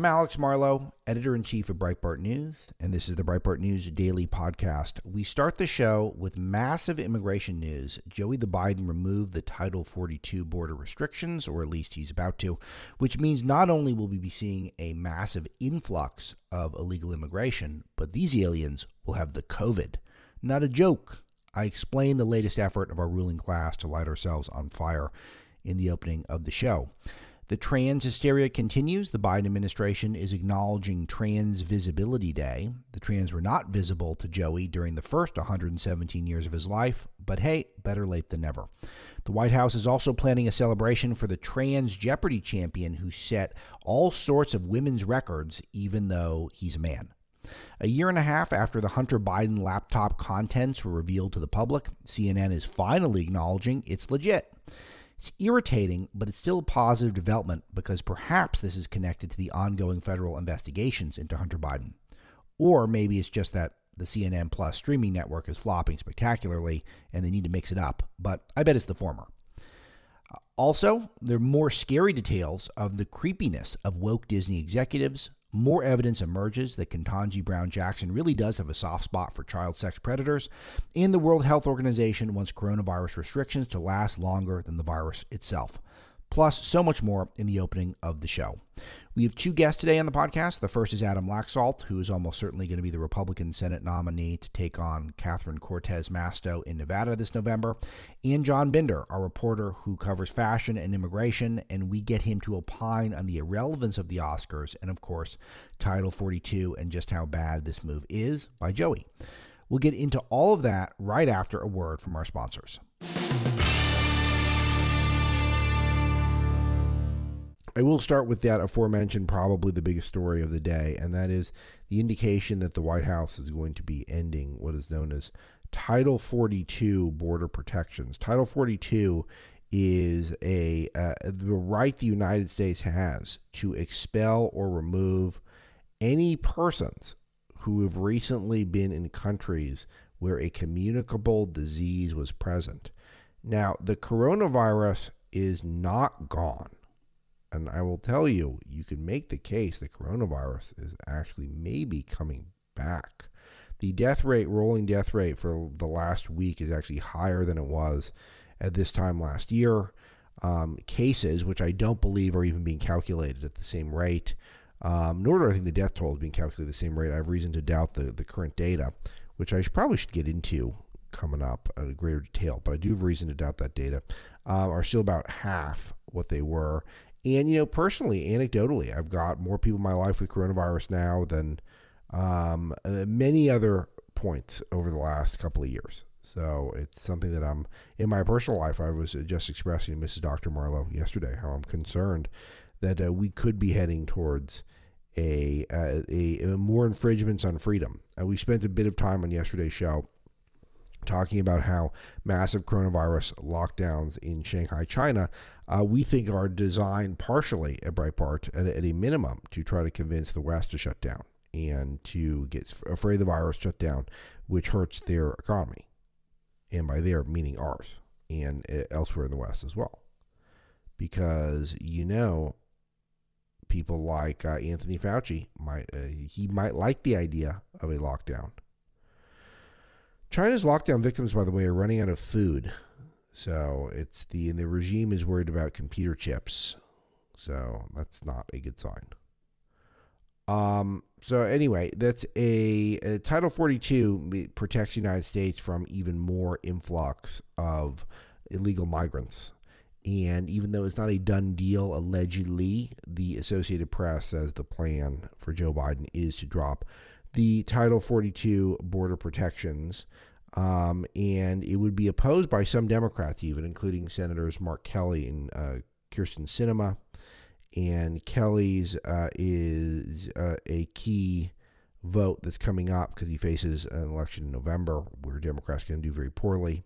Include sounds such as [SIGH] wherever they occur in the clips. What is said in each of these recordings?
I'm Alex Marlow, editor in chief of Breitbart News, and this is the Breitbart News Daily Podcast. We start the show with massive immigration news. Joey the Biden removed the Title 42 border restrictions, or at least he's about to, which means not only will we be seeing a massive influx of illegal immigration, but these aliens will have the COVID. Not a joke. I explained the latest effort of our ruling class to light ourselves on fire in the opening of the show. The trans hysteria continues. The Biden administration is acknowledging Trans Visibility Day. The trans were not visible to Joey during the first 117 years of his life, but hey, better late than never. The White House is also planning a celebration for the Trans Jeopardy champion who set all sorts of women's records, even though he's a man. A year and a half after the Hunter Biden laptop contents were revealed to the public, CNN is finally acknowledging it's legit. It's irritating, but it's still a positive development because perhaps this is connected to the ongoing federal investigations into Hunter Biden. Or maybe it's just that the CNN Plus streaming network is flopping spectacularly and they need to mix it up, but I bet it's the former. Also, there are more scary details of the creepiness of woke Disney executives, more evidence emerges that Ketanji Brown Jackson really does have a soft spot for child sex predators, and the World Health Organization wants coronavirus restrictions to last longer than the virus itself. Plus, so much more in the opening of the show. We have two guests today on the podcast. The first is Adam Laxalt, who is almost certainly going to be the Republican Senate nominee to take on Catherine Cortez Masto in Nevada this November, and John Binder, our reporter who covers fashion and immigration, and we get him to opine on the irrelevance of the Oscars and, of course, Title 42 and just how bad this move is by Joey. We'll get into all of that right after a word from our sponsors. I will start with that aforementioned, probably the biggest story of the day, and that is the indication that the White House is going to be ending what is known as Title 42 border protections. Title 42 is a uh, the right the United States has to expel or remove any persons who have recently been in countries where a communicable disease was present. Now, the coronavirus is not gone. And I will tell you, you can make the case that coronavirus is actually maybe coming back. The death rate, rolling death rate for the last week is actually higher than it was at this time last year. Um, cases, which I don't believe are even being calculated at the same rate, um, nor do I think the death toll is being calculated at the same rate. I have reason to doubt the, the current data, which I should, probably should get into coming up a greater detail, but I do have reason to doubt that data, uh, are still about half what they were. And, you know, personally, anecdotally, I've got more people in my life with coronavirus now than um, uh, many other points over the last couple of years. So it's something that I'm in my personal life. I was just expressing to Mrs. Dr. Marlow yesterday how I'm concerned that uh, we could be heading towards a, uh, a, a, more infringements on freedom. Uh, we spent a bit of time on yesterday's show talking about how massive coronavirus lockdowns in Shanghai, China, uh, we think are designed partially at Breitbart at, at, a minimum to try to convince the West to shut down and to get afraid the virus shut down, which hurts their economy. And by their, meaning ours and uh, elsewhere in the West as well. Because, you know, people like uh, Anthony Fauci might uh, he might like the idea of a lockdown China's lockdown victims, by the way, are running out of food. So it's the the regime is worried about computer chips. So that's not a good sign. Um, so anyway, that's a, a, Title 42 protects the United States from even more influx of illegal migrants. And even though it's not a done deal, allegedly, the Associated Press says the plan for Joe Biden is to drop the Title 42 border protections. Um, and it would be opposed by some Democrats, even including Senators Mark Kelly and uh, Kyrsten Sinema. And Kelly's uh, is uh, a key vote that's coming up because he faces an election in November where Democrats can do very poorly.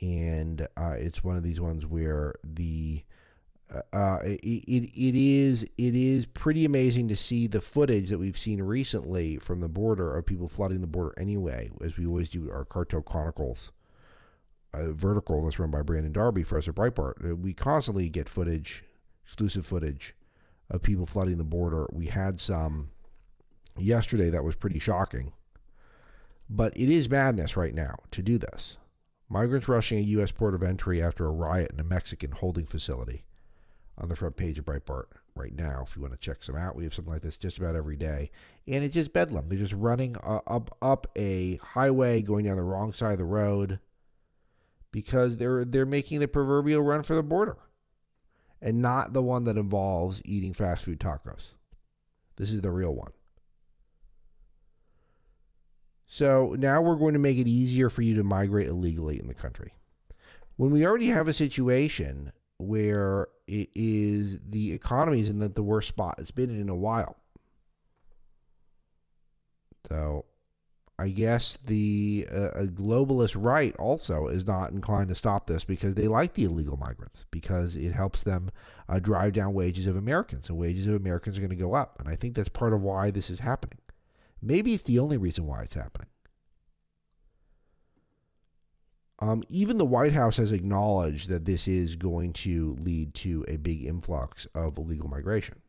And uh, it's one of these ones where the uh, it, it, it is it is pretty amazing to see the footage that we've seen recently from the border of people flooding the border anyway, as we always do our Cartel Chronicles uh, vertical that's run by Brandon Darby for us at Breitbart. Uh, we constantly get footage, exclusive footage of people flooding the border. We had some yesterday that was pretty shocking. But it is madness right now to do this. Migrants rushing a U.S. port of entry after a riot in a Mexican holding facility. On the front page of Breitbart right now, if you want to check some out, we have something like this just about every day, and it's just bedlam. They're just running up up a highway, going down the wrong side of the road, because they're they're making the proverbial run for the border, and not the one that involves eating fast food tacos. This is the real one. So now we're going to make it easier for you to migrate illegally in the country. When we already have a situation where it is the economy is in the, the worst spot it's been in a while. So I guess the uh, globalist right also is not inclined to stop this because they like the illegal migrants because it helps them uh, drive down wages of Americans and wages of Americans are going to go up. And I think that's part of why this is happening. Maybe it's the only reason why it's happening. Um, even the White House has acknowledged that this is going to lead to a big influx of illegal migration.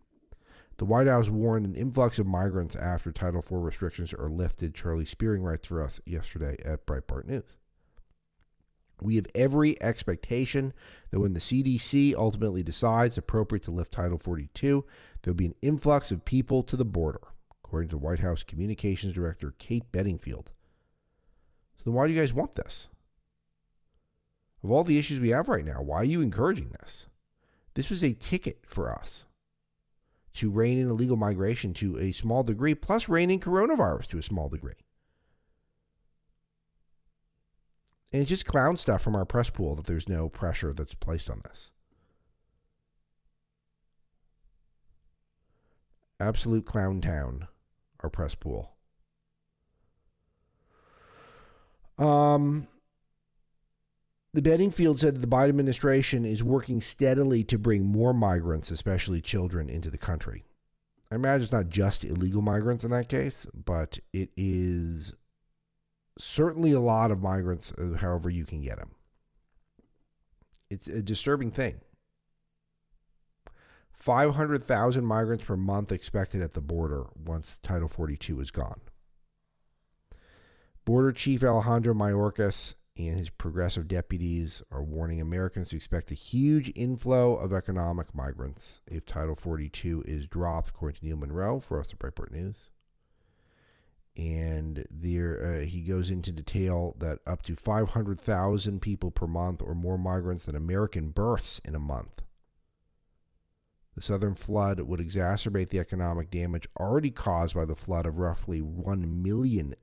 The White House warned an influx of migrants after Title IV restrictions are lifted. Charlie Spiering writes for us yesterday at Breitbart News. We have every expectation that when the CDC ultimately decides appropriate to lift Title 42, there will be an influx of people to the border according to White House Communications Director Kate Bedingfield. So then why do you guys want this? Of all the issues we have right now, why are you encouraging this? This was a ticket for us to rein in illegal migration to a small degree, plus rein in coronavirus to a small degree. And it's just clown stuff from our press pool that there's no pressure that's placed on this. Absolute clown town our press pool. Um, the Bedingfield said that the Biden administration is working steadily to bring more migrants, especially children, into the country. I imagine it's not just illegal migrants in that case, but it is certainly a lot of migrants, uh, however you can get them. It's a disturbing thing. 500,000 migrants per month expected at the border once Title 42 is gone. Border Chief Alejandro Mayorkas and his progressive deputies are warning Americans to expect a huge inflow of economic migrants if Title 42 is dropped, according to Neil Munro for us at Breitbart News. And there, uh, he goes into detail that up to 500,000 people per month or more migrants than American births in a month the southern flood would exacerbate the economic damage already caused by the flood of roughly 1 million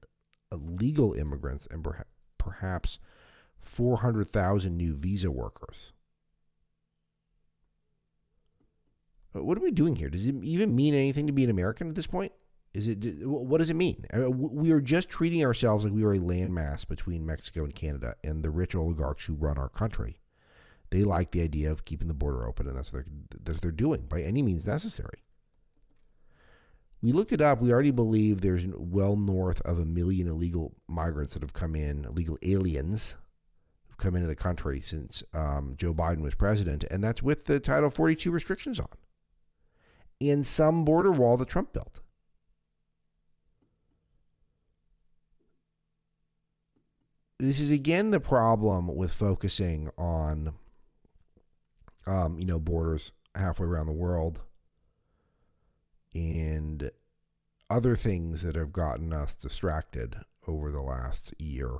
illegal immigrants and perhaps 400,000 new visa workers. Uh, what are we doing here? Does it even mean anything to be an American at this point? Is it what does it mean? We are just treating ourselves like we are a landmass between Mexico and Canada and the rich oligarchs who run our country. They like the idea of keeping the border open, and that's what they're, that's what they're doing by any means necessary. We looked it up. We already believe there's well north of a million illegal migrants that have come in, illegal aliens who've come into the country since um, Joe Biden was president, and that's with the Title 42 restrictions on, and some border wall that Trump built. This is again the problem with focusing on um, you know, borders halfway around the world, and other things that have gotten us distracted over the last year.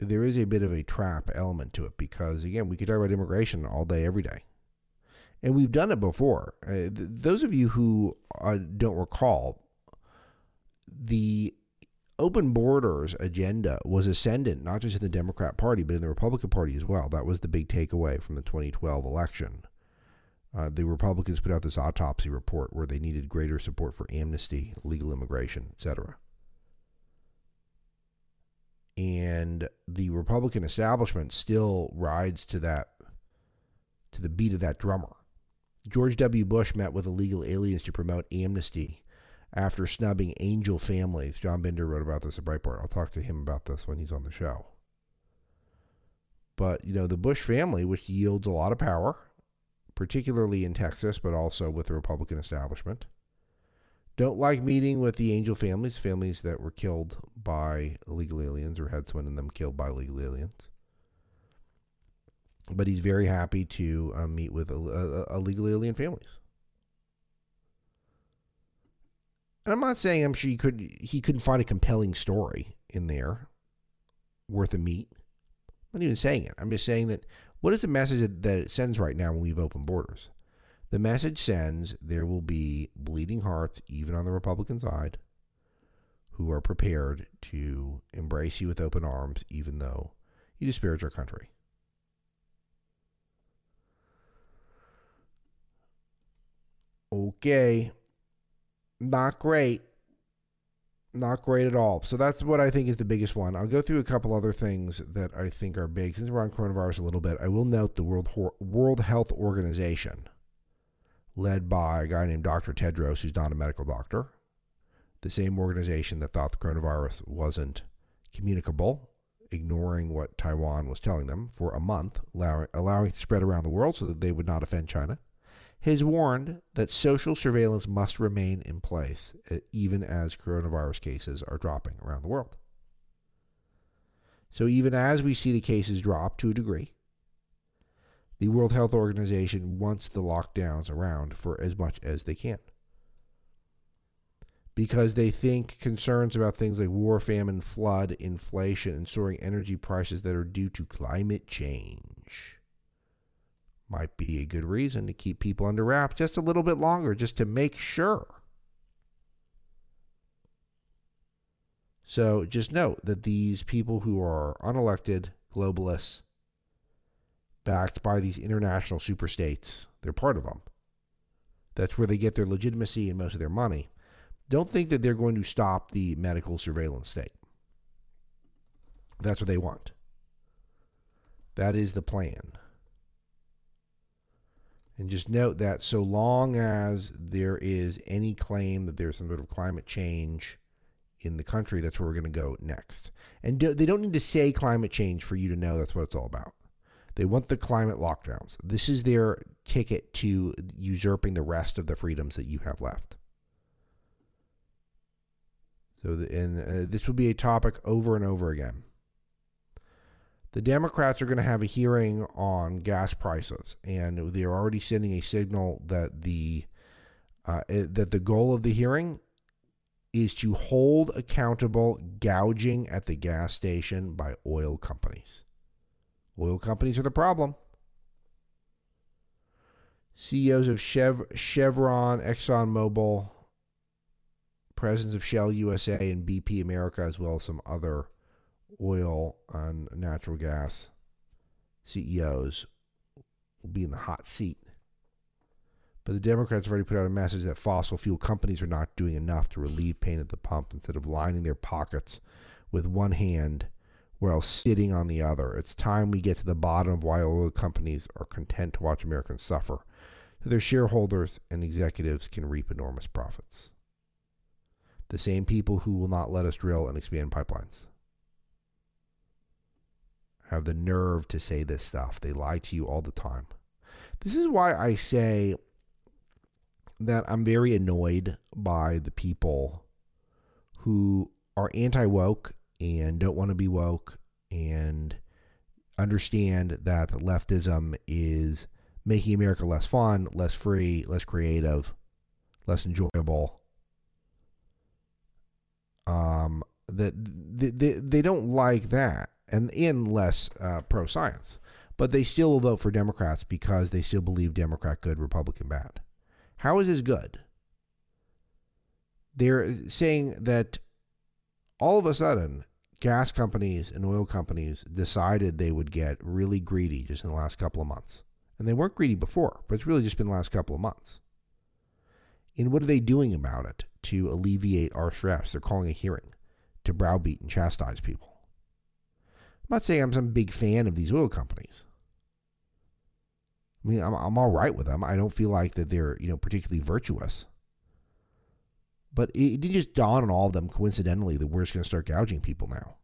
There is a bit of a trap element to it because, again, we could talk about immigration all day, every day. And we've done it before. Uh, th- those of you who uh, don't recall, the open borders agenda was ascendant, not just in the Democrat Party, but in the Republican Party as well. That was the big takeaway from the 2012 election. Uh, the Republicans put out this autopsy report where they needed greater support for amnesty, legal immigration, etc. And the Republican establishment still rides to that to the beat of that drummer. George W. Bush met with illegal aliens to promote amnesty after snubbing angel families. John Binder wrote about this at Breitbart. I'll talk to him about this when he's on the show. But, you know, the Bush family, which yields a lot of power, particularly in Texas, but also with the Republican establishment. Don't like meeting with the angel families, families that were killed by illegal aliens or had someone in them killed by illegal aliens. But he's very happy to uh, meet with illegal alien families. And I'm not saying I'm sure he could he couldn't find a compelling story in there worth a meet. I'm not even saying it. I'm just saying that what is the message that it sends right now when we've opened borders? The message sends there will be bleeding hearts, even on the Republican side, who are prepared to embrace you with open arms, even though you disparage our country. Okay. Not great. Not great at all. So that's what I think is the biggest one. I'll go through a couple other things that I think are big. Since we're on coronavirus a little bit, I will note the World World Health Organization, led by a guy named Dr. Tedros, who's not a medical doctor, the same organization that thought the coronavirus wasn't communicable, ignoring what Taiwan was telling them for a month, allowing, allowing it to spread around the world so that they would not offend China has warned that social surveillance must remain in place uh, even as coronavirus cases are dropping around the world. So, even as we see the cases drop to a degree, the World Health Organization wants the lockdowns around for as much as they can. Because they think concerns about things like war, famine, flood, inflation, and soaring energy prices that are due to climate change might be a good reason to keep people under wraps just a little bit longer, just to make sure. So just note that these people who are unelected globalists, backed by these international superstates, they're part of them. That's where they get their legitimacy and most of their money. Don't think that they're going to stop the medical surveillance state. That's what they want. That is the plan. And just note that so long as there is any claim that there's some sort of climate change in the country, that's where we're going to go next. And do, they don't need to say climate change for you to know that's what it's all about. They want the climate lockdowns. This is their ticket to usurping the rest of the freedoms that you have left. So, the, and uh, this will be a topic over and over again. The Democrats are going to have a hearing on gas prices, and they're already sending a signal that the uh, eh, that the goal of the hearing is to hold accountable gouging at the gas station by oil companies. Oil companies are the problem. CEOs of Chev- Chevron, ExxonMobil, presidents of Shell USA and BP America, as well as some other oil and natural gas CEOs will be in the hot seat. But the Democrats have already put out a message that fossil fuel companies are not doing enough to relieve pain at the pump instead of lining their pockets with one hand while sitting on the other. It's time we get to the bottom of why oil companies are content to watch Americans suffer so their shareholders and executives can reap enormous profits. The same people who will not let us drill and expand pipelines have the nerve to say this stuff. They lie to you all the time. This is why I say that I'm very annoyed by the people who are anti woke and don't want to be woke and understand that leftism is making America less fun, less free, less creative, less enjoyable. Um, that they, they, they don't like that and in less uh, pro science. But they still will vote for Democrats because they still believe Democrat good, Republican bad. How is this good? They're saying that all of a sudden, gas companies and oil companies decided they would get really greedy just in the last couple of months. And they weren't greedy before, but it's really just been the last couple of months. And what are they doing about it to alleviate our stress? They're calling a hearing to browbeat and chastise people. I'm not saying I'm some big fan of these oil companies. I mean, I'm, I'm all right with them. I don't feel like that they're, you know, particularly virtuous. But it, it didn't just dawn on all of them coincidentally that we're just going to start gouging people now.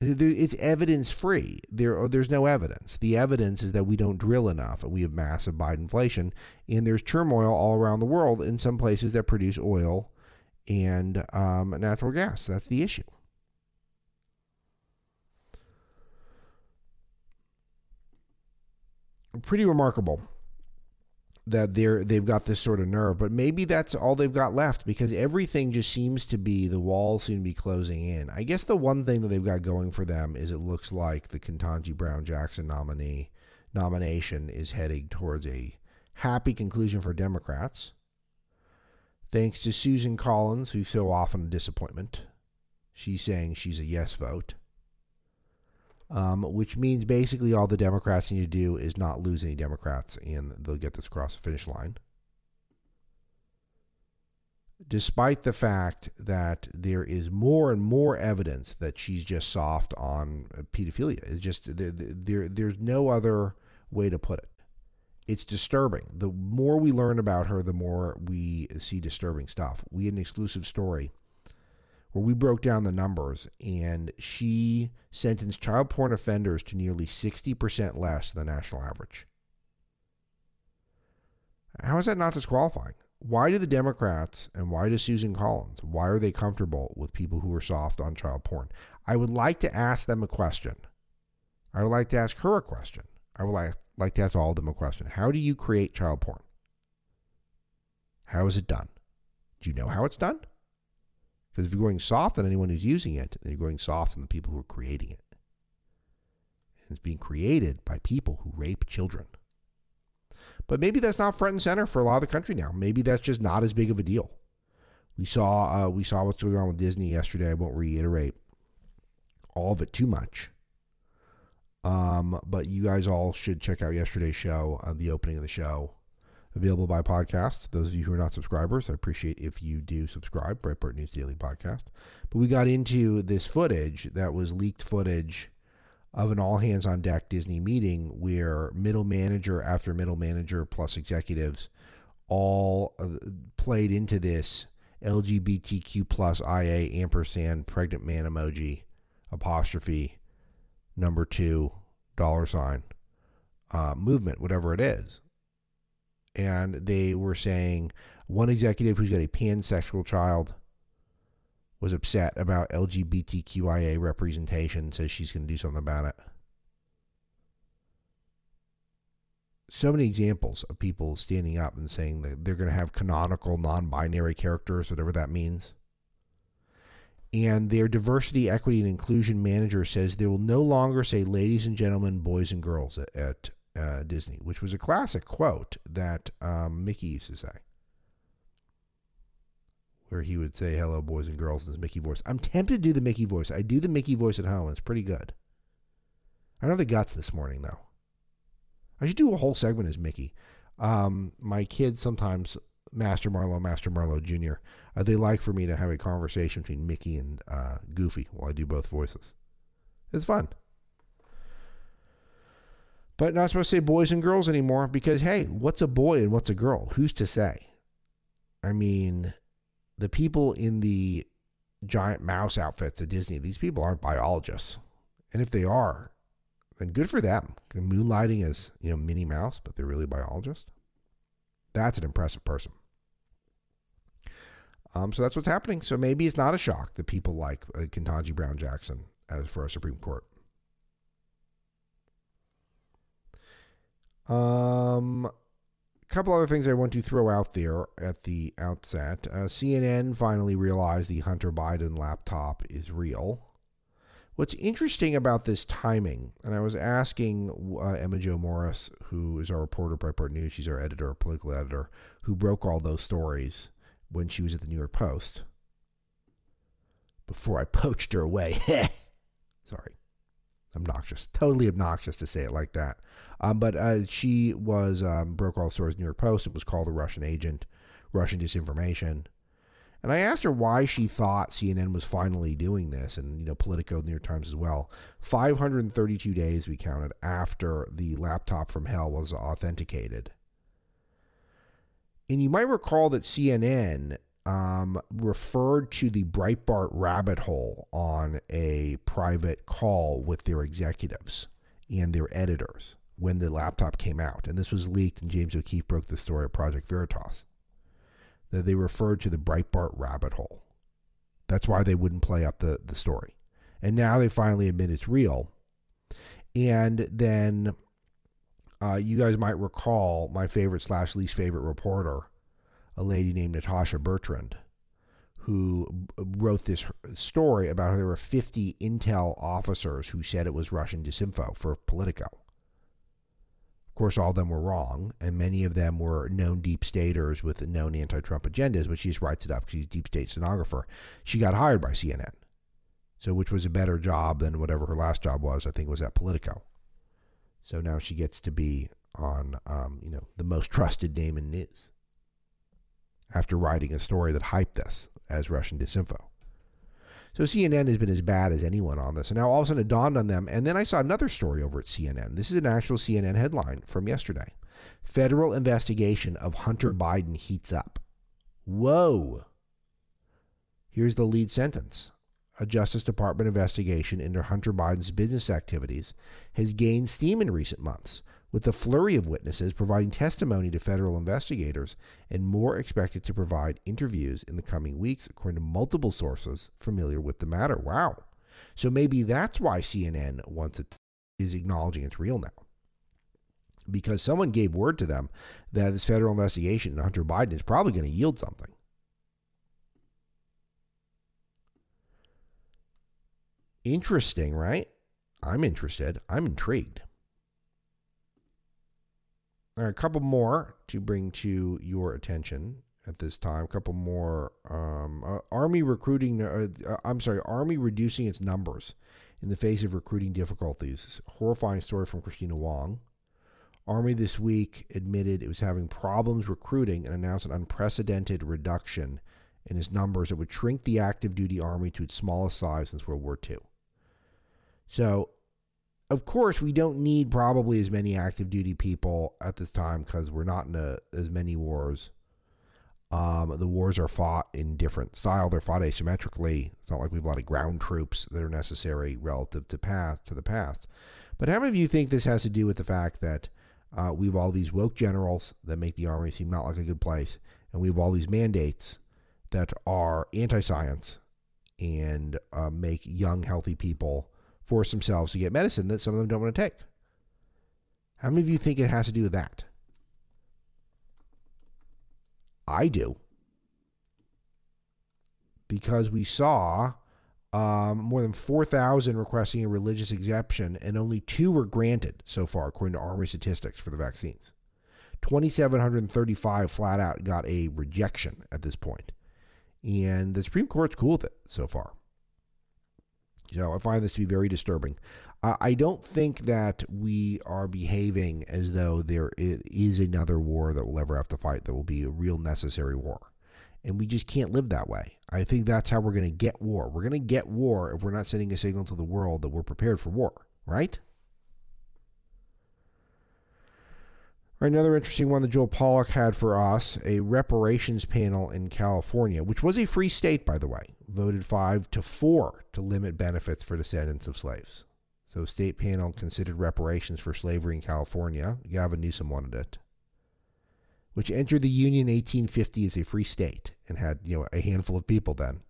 It's evidence free. There, there's no evidence. The evidence is that we don't drill enough, and we have massive Biden inflation, and there's turmoil all around the world in some places that produce oil and um, natural gas. That's the issue. Pretty remarkable that they're they've got this sort of nerve, but maybe that's all they've got left because everything just seems to be the walls seem to be closing in. I guess the one thing that they've got going for them is it looks like the Ketanji Brown Jackson nominee nomination is heading towards a happy conclusion for Democrats. Thanks to Susan Collins, who's so often a disappointment. She's saying she's a yes vote um, which means basically all the Democrats need to do is not lose any Democrats and they'll get this across the finish line. Despite the fact that there is more and more evidence that she's just soft on pedophilia, it's just there, there there's no other way to put it. It's disturbing. The more we learn about her, the more we see disturbing stuff. We had an exclusive story where we broke down the numbers, and she sentenced child porn offenders to nearly 60% less than the national average. How is that not disqualifying? Why do the Democrats and why does Susan Collins, why are they comfortable with people who are soft on child porn? I would like to ask them a question. I would like to ask her a question. I would like, like to ask all of them a question. How do you create child porn? How is it done? Do you know how it's done? Because if you're going soft on anyone who's using it, then you're going soft on the people who are creating it. And it's being created by people who rape children. But maybe that's not front and center for a lot of the country now. Maybe that's just not as big of a deal. We saw uh, we saw what's going on with Disney yesterday. I won't reiterate all of it too much. Um, but you guys all should check out yesterday's show, uh, the opening of the show available by podcast. Those of you who are not subscribers, I appreciate if you do subscribe, Breitbart News Daily Podcast. But we got into this footage that was leaked footage of an all hands on deck Disney meeting where middle manager after middle manager plus executives all uh, played into this LGBTQ plus IA ampersand pregnant man emoji apostrophe number two dollar sign uh, movement, whatever it is and they were saying one executive who's got a pansexual child was upset about LGBTQIA representation, says she's going to do something about it. So many examples of people standing up and saying that they're going to have canonical non binary characters, whatever that means. And their diversity, equity, and inclusion manager says they will no longer say ladies and gentlemen, boys and girls at, at uh, Disney, which was a classic quote that um, Mickey used to say, where he would say "Hello, boys and girls" in his Mickey voice. I'm tempted to do the Mickey voice. I do the Mickey voice at home. It's pretty good. I don't have the guts this morning though. I should do a whole segment as Mickey. Um, my kids sometimes, Master Marlow, Master Marlow Jr., uh, they like for me to have a conversation between Mickey and uh, Goofy while I do both voices. It's fun. But not supposed to say boys and girls anymore because, hey, what's a boy and what's a girl? Who's to say? I mean, the people in the giant mouse outfits at Disney, these people aren't biologists. And if they are, then good for them. Moonlighting as, you know, Minnie Mouse, but they're really biologists. That's an impressive person. Um, so that's what's happening. So maybe it's not a shock that people like uh, Brown Jackson as for a Supreme Court. Um, a couple other things I want to throw out there at the outset. Uh, CNN finally realized the Hunter Biden laptop is real. What's interesting about this timing, and I was asking uh, Emma Jo Morris, who is our reporter at Breitbart News, she's our editor, our political editor, who broke all those stories when she was at the New York Post. Before I [LAUGHS] poached her away. [LAUGHS] Sorry obnoxious, totally obnoxious to say it like that. Um, but uh, she was um, broke all the stories. New York Post. It was called a Russian agent, Russian disinformation. And I asked her why she thought CNN was finally doing this, and you know, Politico, New York Times as well. 532 days we counted after the laptop from hell was authenticated. And you might recall that CNN um, referred to the Breitbart rabbit hole on a private call with their executives and their editors when the laptop came out. And this was leaked, and James O'Keefe broke the story at Project Veritas. That they referred to the Breitbart rabbit hole. That's why they wouldn't play up the, the story. And now they finally admit it's real. And then uh, you guys might recall my favorite slash least favorite reporter, a lady named Natasha Bertrand, who wrote this story about how there were 50 intel officers who said it was Russian disinfo for Politico. Of course, all of them were wrong, and many of them were known deep staters with known anti Trump agendas, but she just writes it up because she's a deep state stenographer. She got hired by CNN, so which was a better job than whatever her last job was, I think was at Politico. So now she gets to be on, um, you know, the most trusted name in news after writing a story that hyped this as Russian disinfo. So CNN has been as bad as anyone on this. And now all of a sudden it dawned on them. And then I saw another story over at CNN. This is an actual CNN headline from yesterday Federal investigation of Hunter Biden heats up. Whoa. Here's the lead sentence. A Justice Department investigation into Hunter Biden's business activities has gained steam in recent months, with a flurry of witnesses providing testimony to federal investigators and more expected to provide interviews in the coming weeks, according to multiple sources familiar with the matter. Wow. So maybe that's why CNN wants it is acknowledging it's real now. Because someone gave word to them that this federal investigation into Hunter Biden is probably going to yield something. Interesting, right? I'm interested. I'm intrigued. A couple more to bring to your attention at this time. A couple more. Um, uh, Army recruiting, uh, uh, I'm sorry, Army reducing its numbers in the face of recruiting difficulties. Horrifying story from Kristina Wong. Army this week admitted it was having problems recruiting and announced an unprecedented reduction in its numbers that would shrink the active duty Army to its smallest size since World War II. So of course, we don't need probably as many active duty people at this time because we're not in a, as many wars. Um, the wars are fought in different style. They're fought asymmetrically. It's not like we have a lot of ground troops that are necessary relative to past to the past. But how many of you think this has to do with the fact that uh, we have all these woke generals that make the army seem not like a good place, and we have all these mandates that are anti-science and uh, make young, healthy people force themselves to get medicine that some of them don't want to take. How many of you think it has to do with that? I do. Because we saw um, more than 4,000 requesting a religious exemption, and only two were granted so far, according to Army statistics for the vaccines. 2,735 flat out got a rejection at this point. And the Supreme Court's cool with it so far. So I find this to be very disturbing. I don't think that we are behaving as though there is another war that we'll ever have to fight that will be a real necessary war. And we just can't live that way. I think that's how we're going to get war. We're going to get war if we're not sending a signal to the world that we're prepared for war, right? Another interesting one that Joel Pollak had for us a reparations panel in California, which was a free state, by the way, voted five to four to limit benefits for descendants of slaves. So, state panel considered reparations for slavery in California. Gavin Newsom wanted it, which entered the Union in 1850 as a free state and had you know a handful of people then.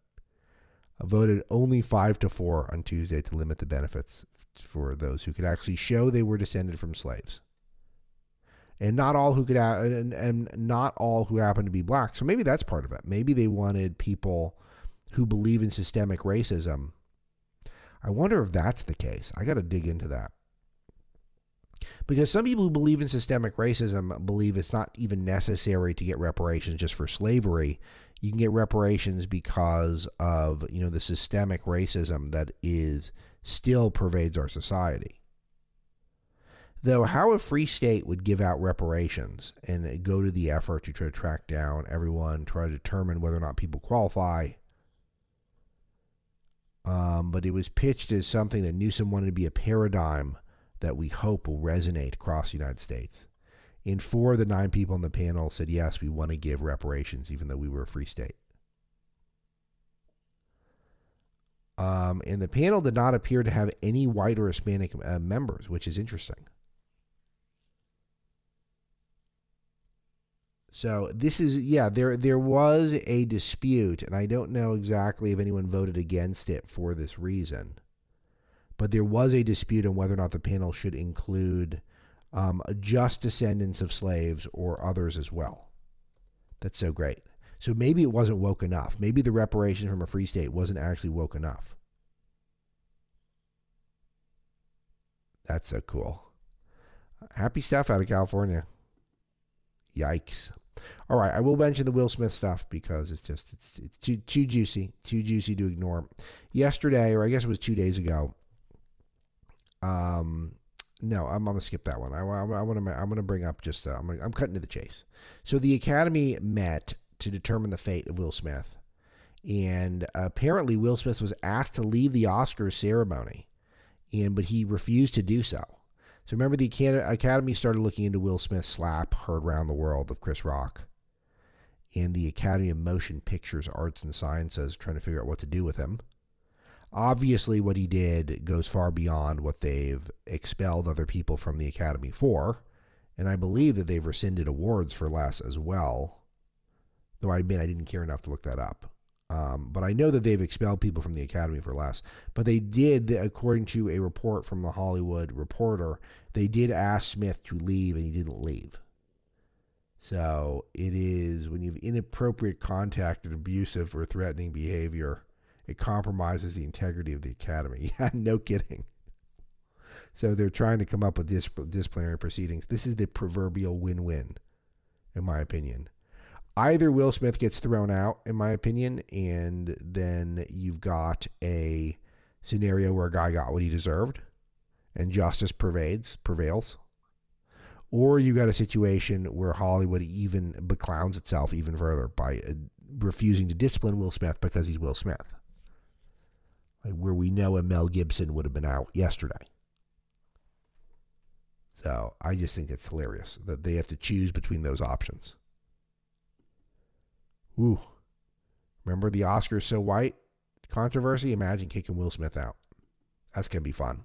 Uh, voted only five to four on Tuesday to limit the benefits for those who could actually show they were descended from slaves and not all who could and, and not all who happen to be black. So maybe that's part of it. Maybe they wanted people who believe in systemic racism. I wonder if that's the case. I got to dig into that. Because some people who believe in systemic racism believe it's not even necessary to get reparations just for slavery. You can get reparations because of, you know, the systemic racism that is still pervades our society. Though, how a free state would give out reparations and go to the effort to try to track down everyone, try to determine whether or not people qualify. Um, but it was pitched as something that Newsom wanted to be a paradigm that we hope will resonate across the United States. And four of the nine people on the panel said, yes, we want to give reparations, even though we were a free state. Um, and the panel did not appear to have any white or Hispanic uh, members, which is interesting. So this is yeah there there was a dispute and I don't know exactly if anyone voted against it for this reason, but there was a dispute on whether or not the panel should include um, just descendants of slaves or others as well. That's so great. So maybe it wasn't woke enough. Maybe the reparation from a free state wasn't actually woke enough. That's so cool. Happy stuff out of California. Yikes. All right, I will mention the Will Smith stuff because it's just it's, it's too too juicy, too juicy to ignore. Yesterday, or I guess it was two days ago. Um, no, I'm, I'm gonna skip that one. I, I, I want to I'm gonna bring up just uh, I'm gonna, I'm cutting to the chase. So the Academy met to determine the fate of Will Smith, and apparently Will Smith was asked to leave the Oscars ceremony, and but he refused to do so. So remember, the Academy started looking into Will Smith's slap heard around the world of Chris Rock, and the Academy of Motion Pictures Arts and Sciences trying to figure out what to do with him. Obviously, what he did goes far beyond what they've expelled other people from the Academy for, and I believe that they've rescinded awards for less as well. Though I admit I didn't care enough to look that up. Um, but I know that they've expelled people from the academy for less. But they did, according to a report from the Hollywood Reporter, they did ask Smith to leave, and he didn't leave. So it is when you have inappropriate contact and abusive or threatening behavior, it compromises the integrity of the academy. [LAUGHS] Yeah, no kidding. So they're trying to come up with disciplinary proceedings. This is the proverbial win-win, in my opinion either Will Smith gets thrown out, in my opinion, and then you've got a scenario where a guy got what he deserved and justice pervades prevails. Or you got a situation where Hollywood even beclowns itself even further by uh, refusing to discipline Will Smith because he's Will Smith. Like where we know a Mel Gibson would have been out yesterday. So I just think it's hilarious that they have to choose between those options. Ooh. Remember the Oscars so white controversy? Imagine kicking Will Smith out. That's going to be fun.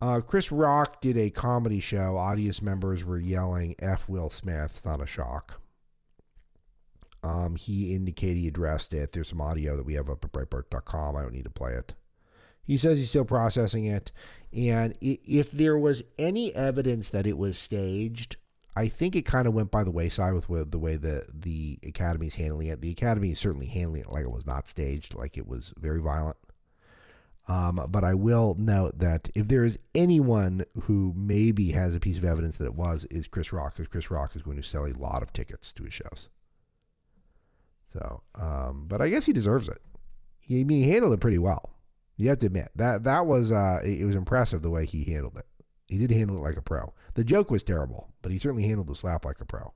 Uh, Chris Rock did a comedy show. Audience members were yelling F Will Smith. Not a shock. Um, he indicated he addressed it. There's some audio that we have up at Breitbart.com. I don't need to play it. He says he's still processing it. And if there was any evidence that it was staged, I think it kind of went by the wayside with the way the the academy's handling it. The academy is certainly handling it like it was not staged, like it was very violent. Um, but I will note that if there is anyone who maybe has a piece of evidence that it was, is Chris Rock, because Chris Rock is going to sell a lot of tickets to his shows. So, um, but I guess he deserves it. He, I mean, he handled it pretty well. You have to admit that that was uh, it was impressive the way he handled it. He did handle it like a pro. The joke was terrible, but he certainly handled the slap like a pro.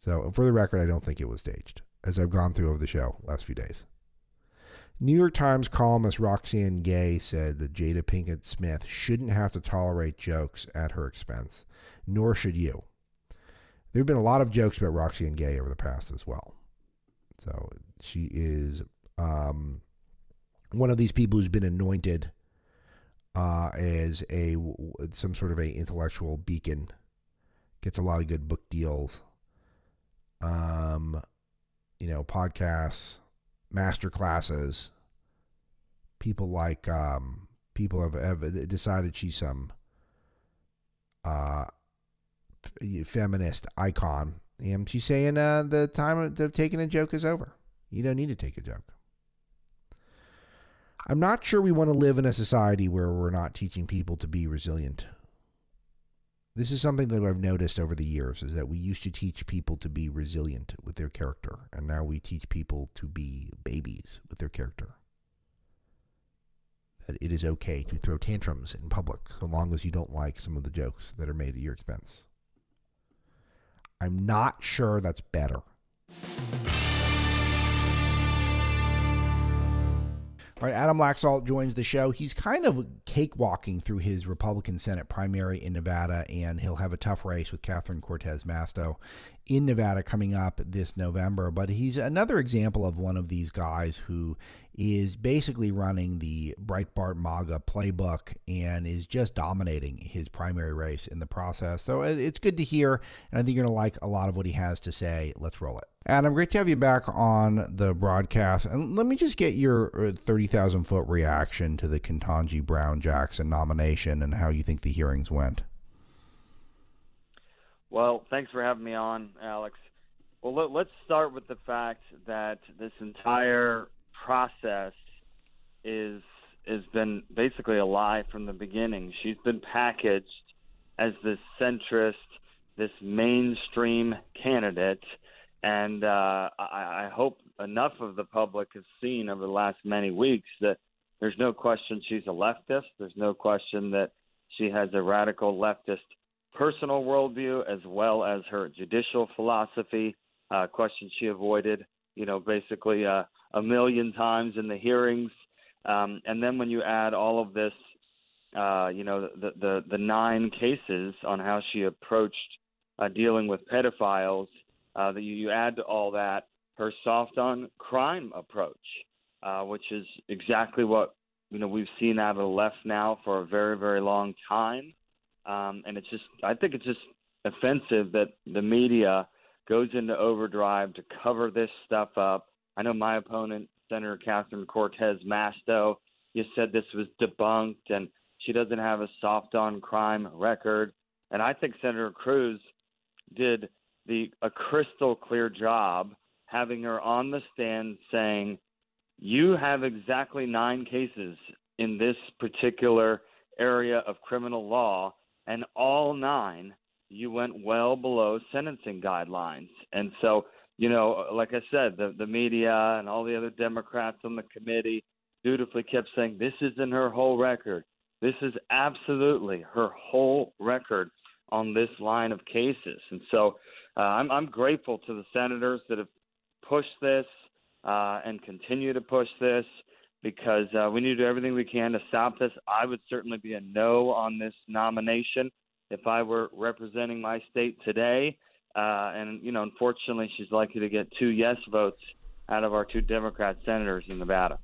So, for the record, I don't think it was staged, as I've gone through over the show last few days. New York Times columnist Roxane Gay said that Jada Pinkett Smith shouldn't have to tolerate jokes at her expense, nor should you. There have been a lot of jokes about Roxane Gay over the past as well. So she is um, one of these people who's been anointed uh, as a some sort of a intellectual beacon. Gets a lot of good book deals. Um, you know, podcasts, master classes. People like um, people have, have decided she's some uh, feminist icon, and she's saying uh, the time of taking a joke is over. You don't need to take a joke. I'm not sure we want to live in a society where we're not teaching people to be resilient. This is something that I've noticed over the years is that we used to teach people to be resilient with their character, and now we teach people to be babies with their character. That it is okay to throw tantrums in public so long as you don't like some of the jokes that are made at your expense. I'm not sure that's better. All right, Adam Laxalt joins the show. He's kind of cakewalking through his Republican Senate primary in Nevada, and he'll have a tough race with Catherine Cortez Masto in Nevada coming up this November. But he's another example of one of these guys who is basically running the Breitbart MAGA playbook and is just dominating his primary race in the process. So uh, it's good to hear, and I think you're going to like a lot of what he has to say. Let's roll it. Adam, great to have you back on the broadcast. And let me just get your uh, 30,000 foot reaction to the Ketanji Brown Jackson nomination and how you think the hearings went. Well, thanks for having me on, Alex. Well, let, let's start with the fact that this entire process is has been basically a lie from the beginning. She's been packaged as this centrist, this mainstream candidate, and uh, I, I hope enough of the public has seen over the last many weeks that there's no question she's a leftist. There's no question that she has a radical leftist personal worldview as well as her judicial philosophy. Uh, questions she avoided, you know, basically uh, a million times in the hearings. Um, and then when you add all of this, uh, you know, the, the, the nine cases on how she approached uh, dealing with pedophiles, uh, that you, you add to all that her soft on crime approach, uh, which is exactly what you know we've seen out of the left now for a very very long time, um, and it's just I think it's just offensive that the media goes into overdrive to cover this stuff up I know my opponent, Senator Catherine Cortez Masto, you said this was debunked and she doesn't have a soft on crime record. And I think Senator Cruz did the a crystal clear job having her on the stand saying, You have exactly nine cases in this particular area of criminal law, and all nine you went well below sentencing guidelines. And so you know, like I said, the the media and all the other Democrats on the committee dutifully kept saying this isn't her whole record. This is absolutely her whole record on this line of cases, and so uh, I'm I'm grateful to the senators that have pushed this uh, and continue to push this because uh, we need to do everything we can to stop this. I would certainly be a no on this nomination if I were representing my state today. Uh, and, you know, unfortunately, she's likely to get two yes votes out of our two Democrat senators in Nevada.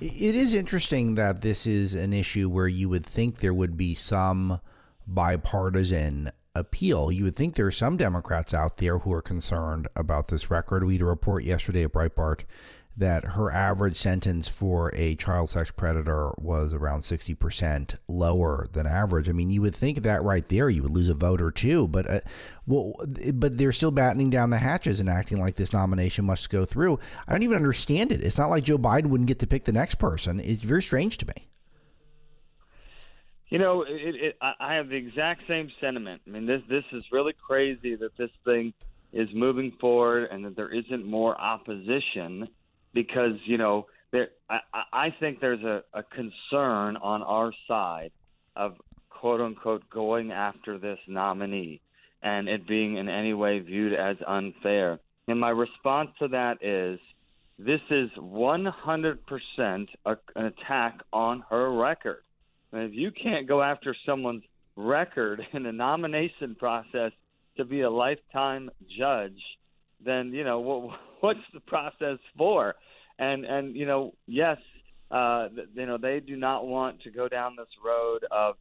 It is interesting that this is an issue where you would think there would be some bipartisan appeal. You would think there are some Democrats out there who are concerned about this record. We had a report yesterday at Breitbart that her average sentence for a child sex predator was around 60% lower than average. I mean, you would think that right there you would lose a vote or two, but uh, well, but they're still battening down the hatches and acting like this nomination must go through. I don't even understand it. It's not like Joe Biden wouldn't get to pick the next person. It's very strange to me. You know, it, it, I have the exact same sentiment. I mean, this this is really crazy that this thing is moving forward and that there isn't more opposition because you know there, I, I think there's a, a concern on our side of quote unquote going after this nominee and it being in any way viewed as unfair. And my response to that is this is 100% a, an attack on her record. And if you can't go after someone's record in a nomination process to be a lifetime judge, then you know [LAUGHS] what what's the process for? And and you know, yes, uh, you know they do not want to go down this road of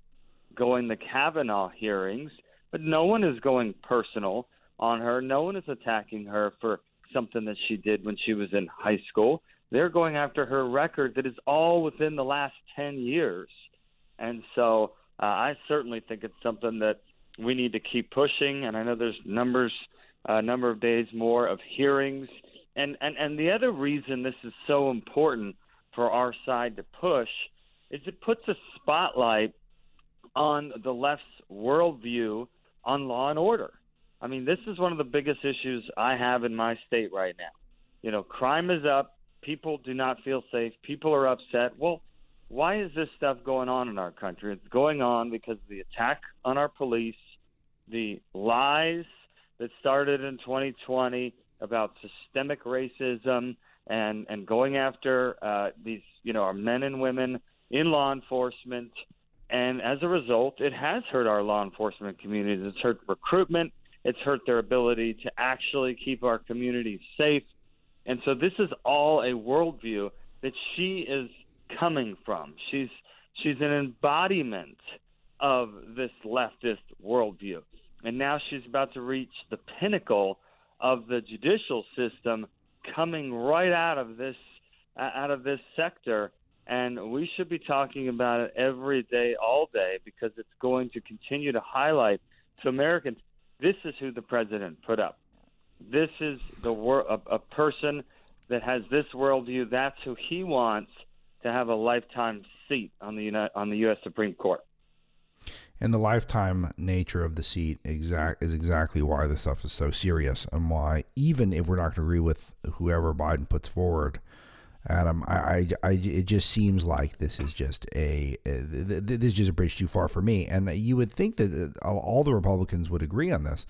going the Kavanaugh hearings, but no one is going personal on her. No one is attacking her for something that she did when she was in high school. They're going after her record that is all within the last 10 years. And so uh, I certainly think it's something that we need to keep pushing. And I know there's numbers, a number of days more of hearings and, and, and the other reason this is so important for our side to push is it puts a spotlight on the left's worldview on law and order. I mean, this is one of the biggest issues I have in my state right now. You know, crime is up. People do not feel safe. People are upset. Well, why is this stuff going on in our country? It's going on because of the attack on our police, the lies that started in 2020 about systemic racism and and going after uh, these you know our men and women in law enforcement. And as a result, it has hurt our law enforcement communities. It's hurt recruitment. It's hurt their ability to actually keep our communities safe. And so this is all a worldview that she is coming from. She's she's an embodiment of this leftist worldview. And now she's about to reach the pinnacle of the judicial system coming right out of this uh, out of this sector and we should be talking about it every day all day because it's going to continue to highlight to Americans this is who the president put up. This is the wor- a, a person that has this worldview. That's who he wants to have a lifetime seat on the United, on the U.S. Supreme Court. And the lifetime nature of the seat exact is exactly why this stuff is so serious, and why even if we're not going to agree with whoever Biden puts forward, Adam, I, I, I, it just seems like this is just a, this is just a bridge too far for me. And you would think that uh, all the Republicans would agree on this,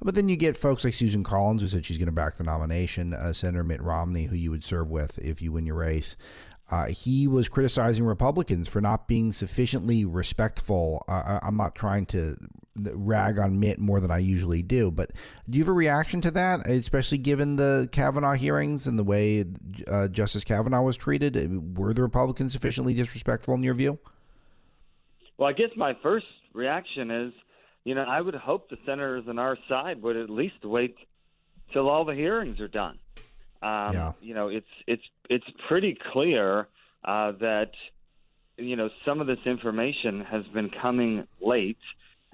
but then you get folks like Susan Collins who said she's going to back the nomination, uh, Senator Mitt Romney, who you would serve with if you win your race. Uh, he was criticizing Republicans for not being sufficiently respectful. Uh, I'm not trying to rag on Mitt more than I usually do, but do you have a reaction to that, especially given the Kavanaugh hearings and the way uh, Justice Kavanaugh was treated? Were the Republicans sufficiently disrespectful in your view? Well, I guess my first reaction is, you know, I would hope the senators on our side would at least wait till all the hearings are done. Um, yeah. You know, it's it's it's pretty clear uh, that you know some of this information has been coming late,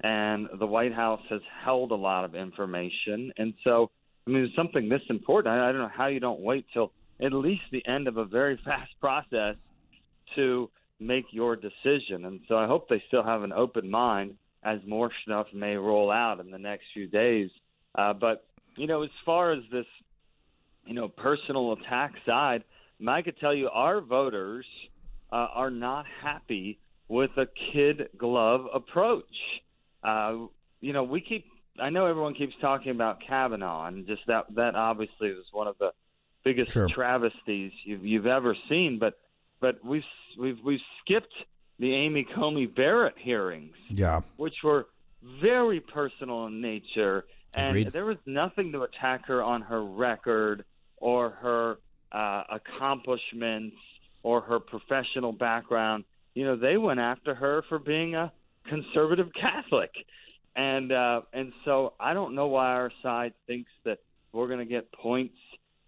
and the White House has held a lot of information, and so I mean, something this important. I, I don't know how you don't wait till at least the end of a very [LAUGHS] fast process to make your decision. And so I hope they still have an open mind as more stuff may roll out in the next few days. Uh, but you know, as far as this you know, personal attack side, I could tell you our voters uh, are not happy with a kid glove approach. Uh, you know, we keep. I know everyone keeps talking about Kavanaugh, and just that that obviously was one of the biggest sure. travesties you've, you've ever seen. But but we've we've we've skipped the Amy Coney Barrett hearings, yeah, which were very personal in nature, and Agreed. there was nothing to attack her on her record or her uh, accomplishments or her professional background. You know, they went after her for being a conservative Catholic, and uh, and so I don't know why our side thinks that we're going to get points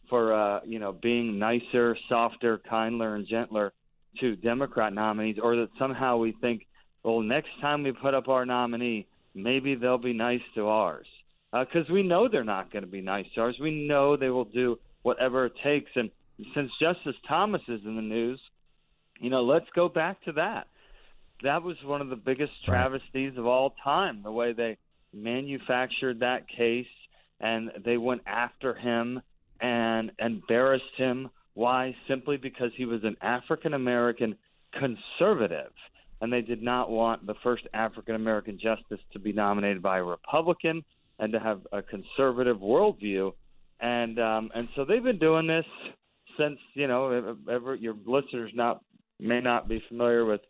for uh, you know being nicer, softer, kinder, and gentler to Democrat nominees, or that somehow we think, well, next time we put up our nominee, maybe they'll be nice to ours, because uh, we know they're not going to be nice to ours. We know they will do whatever it takes. And since Justice Thomas is in the news, you know, let's go back to that. That was one of the biggest travesties of all time, the way they manufactured that case and they went after him and embarrassed him. Why? Simply because he was an African American conservative and they did not want the first African American justice to be nominated by a Republican and to have a conservative worldview and um, and so they've been doing this since you know ever your listeners not may not be familiar with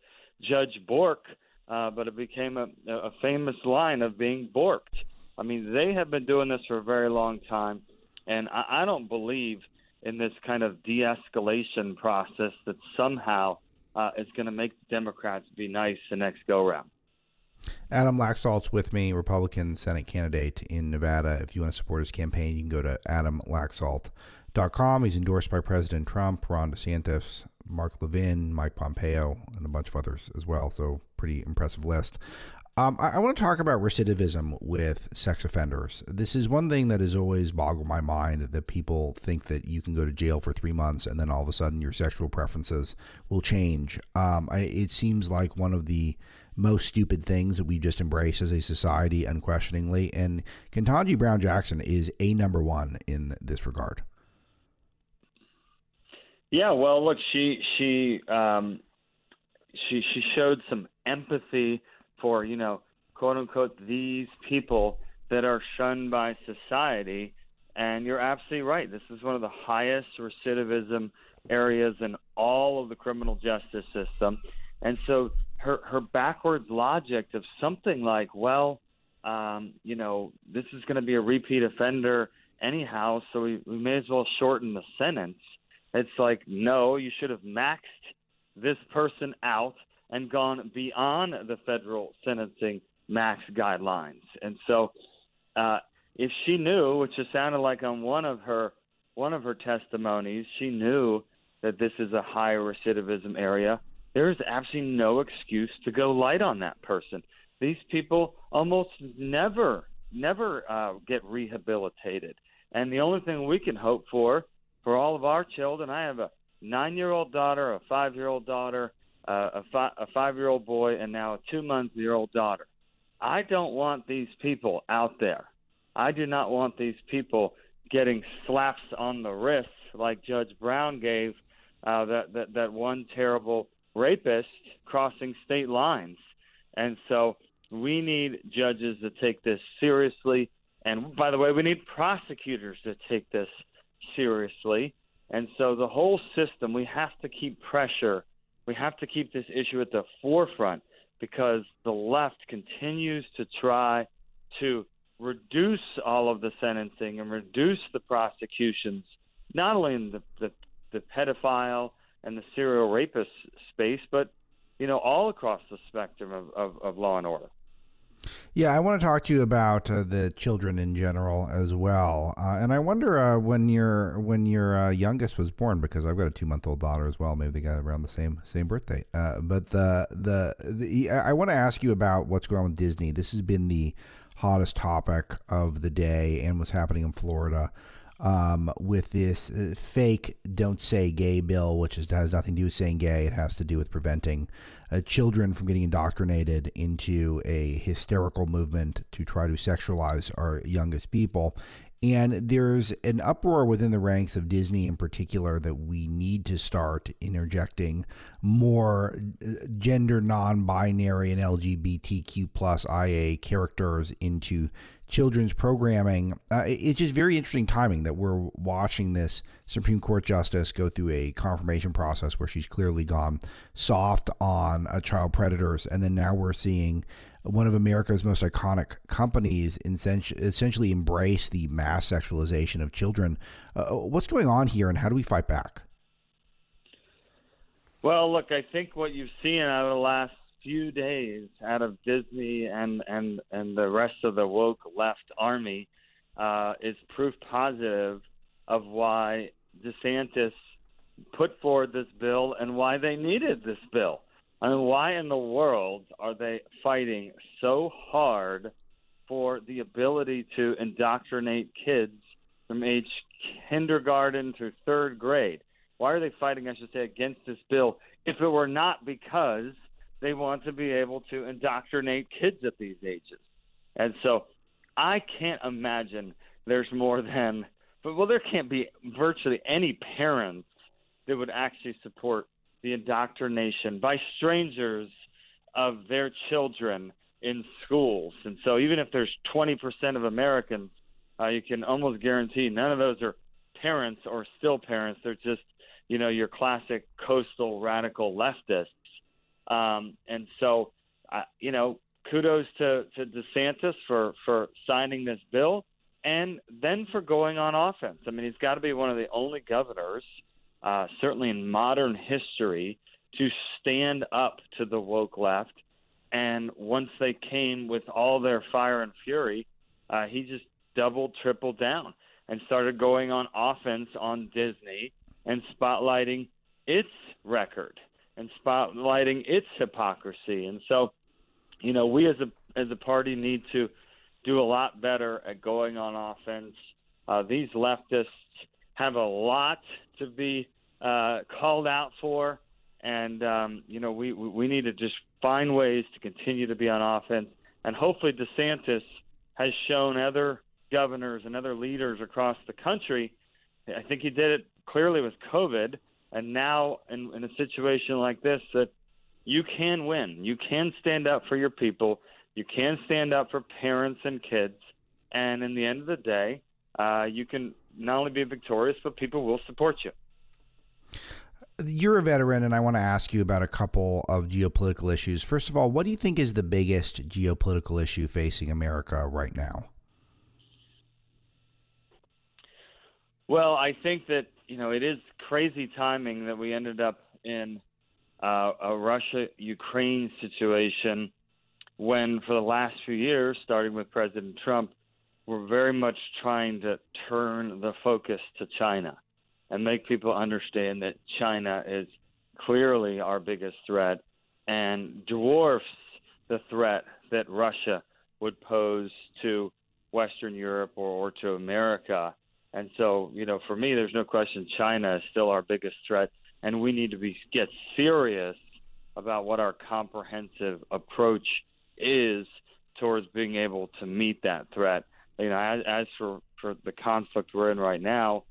Judge Bork, uh, but it became a, a famous line of being borked. I mean, they have been doing this for a very long time, and I, I don't believe in this kind of de-escalation process that somehow uh, is going to make the Democrats be nice the next go round. Adam Laxalt's with me, Republican Senate candidate in Nevada. If you want to support his campaign, you can go to adamlaxalt.com. He's endorsed by President Trump, Ron DeSantis, Mark Levin, Mike Pompeo, and a bunch of others as well. So, pretty impressive list. Um, I, I, want to talk about recidivism with sex offenders. This is one thing that has always boggled my mind that people think that you can go to jail for three months and then all of a sudden your sexual preferences will change. Um, I, it seems like one of the most stupid things that we just embrace as a society unquestioningly. And Ketanji Brown Jackson is a number one in this regard. Yeah, well, look, she she um, she she showed some empathy for you know quote unquote these people that are shunned by society, And you're absolutely right. This is one of the highest recidivism areas in all of the criminal justice system. And so her, her backwards logic of something like, well, um, you know, this is going to be a repeat offender anyhow, so we, we may as well shorten the sentence. It's like, no, you should have maxed this person out and gone beyond the federal sentencing max guidelines. And so, uh, if she knew, which it sounded like on one of her one of her testimonies, she knew that this is a high recidivism area. There is absolutely no excuse to go light on that person. These people almost never, never uh, get rehabilitated. And the only thing we can hope for, for all of our children, I have a nine-year-old daughter, a five-year-old daughter, uh, a, fi- a five-year-old boy, and now a two-month-year-old daughter. I don't want these people out there. I do not want these people getting slaps on the wrists like Judge Brown gave uh, that, that that one terrible rapist crossing state lines. And so we need judges to take this seriously. And by the way, we need prosecutors to take this seriously. And so the whole system, we have to keep pressure. We have to keep this issue at the forefront because the left continues to try to reduce all of the sentencing and reduce the prosecutions, not only in the, the, the pedophile and the serial rapist space, but you know all across the spectrum of, of, of law and order. Yeah, I want to talk to you about uh, the children in general as well, uh, and I wonder uh, when your when your uh, youngest was born because I've got a two month old daughter as well. Maybe they got around the same same birthday. Uh, but the, the the I want to ask you about what's going on with Disney. This has been the hottest topic of the day and what's happening in Florida um, with this uh, fake "Don't Say Gay" bill, which is, has nothing to do with saying gay. It has to do with preventing uh, children from getting indoctrinated into a hysterical movement to try to sexualize our youngest people. And there's an uproar within the ranks of Disney in particular that we need to start interjecting more uh, gender non binary and LGBTQ plus IA characters into children's programming. Uh, it's just very interesting timing that we're watching this Supreme Court justice go through a confirmation process where she's clearly gone soft on uh, child predators. And then now we're seeing one of America's most iconic companies essentially embrace the mass sexualization of children. Uh, what's going on here, and how do we fight back? Well, look, I think what you've seen out of the last few days out of Disney and and and the rest of the woke left army uh, is proof positive of why DeSantis put forward this bill and why they needed this bill. I mean, why in the world are they fighting so hard for the ability to indoctrinate kids from age kindergarten through third grade? Why are they fighting, I should say, against this bill if it were not because they want to be able to indoctrinate kids at these ages? And so I can't imagine there's more than, but well, there can't be virtually any parents that would actually support the indoctrination by strangers of their children in schools. And so, even if there's 20% of Americans, uh, you can almost guarantee none of those are parents or still parents. They're just, you know, your classic coastal radical leftists. Um, and so, uh, you know, kudos to, to DeSantis for, for signing this bill and then for going on offense. I mean, he's got to be one of the only governors uh, certainly in modern history, to stand up to the woke left. And once they came with all their fire and fury, uh, he just doubled, tripled down and started going on offense on Disney and spotlighting its record and spotlighting its hypocrisy. And so, you know, we as a as a party need to do a lot better at going on offense. Uh, these leftists have a lot to be uh, called out for, and um, you know we we need to just find ways to continue to be on offense. And hopefully, DeSantis has shown other governors and other leaders across the country. I think he did it clearly with COVID, and now in, in a situation like this, that you can win. You can stand up for your people. You can stand up for parents and kids. And in the end of the day, uh, you can not only be victorious, but people will support you. You're a veteran, and I want to ask you about a couple of geopolitical issues. First of all, what do you think is the biggest geopolitical issue facing America right now? Well, I think that you know it is crazy timing that we ended up in uh, a Russia-Ukraine situation when, for the last few years, starting with President Trump, we're very much trying to turn the focus to China and make people understand that China is clearly our biggest threat and dwarfs the threat that Russia would pose to Western Europe or, or to America. And so, you know, for me, there's no question China is still our biggest threat, and we need to be get serious about what our comprehensive approach is towards being able to meet that threat. You know, as, as for for the conflict we're in right now,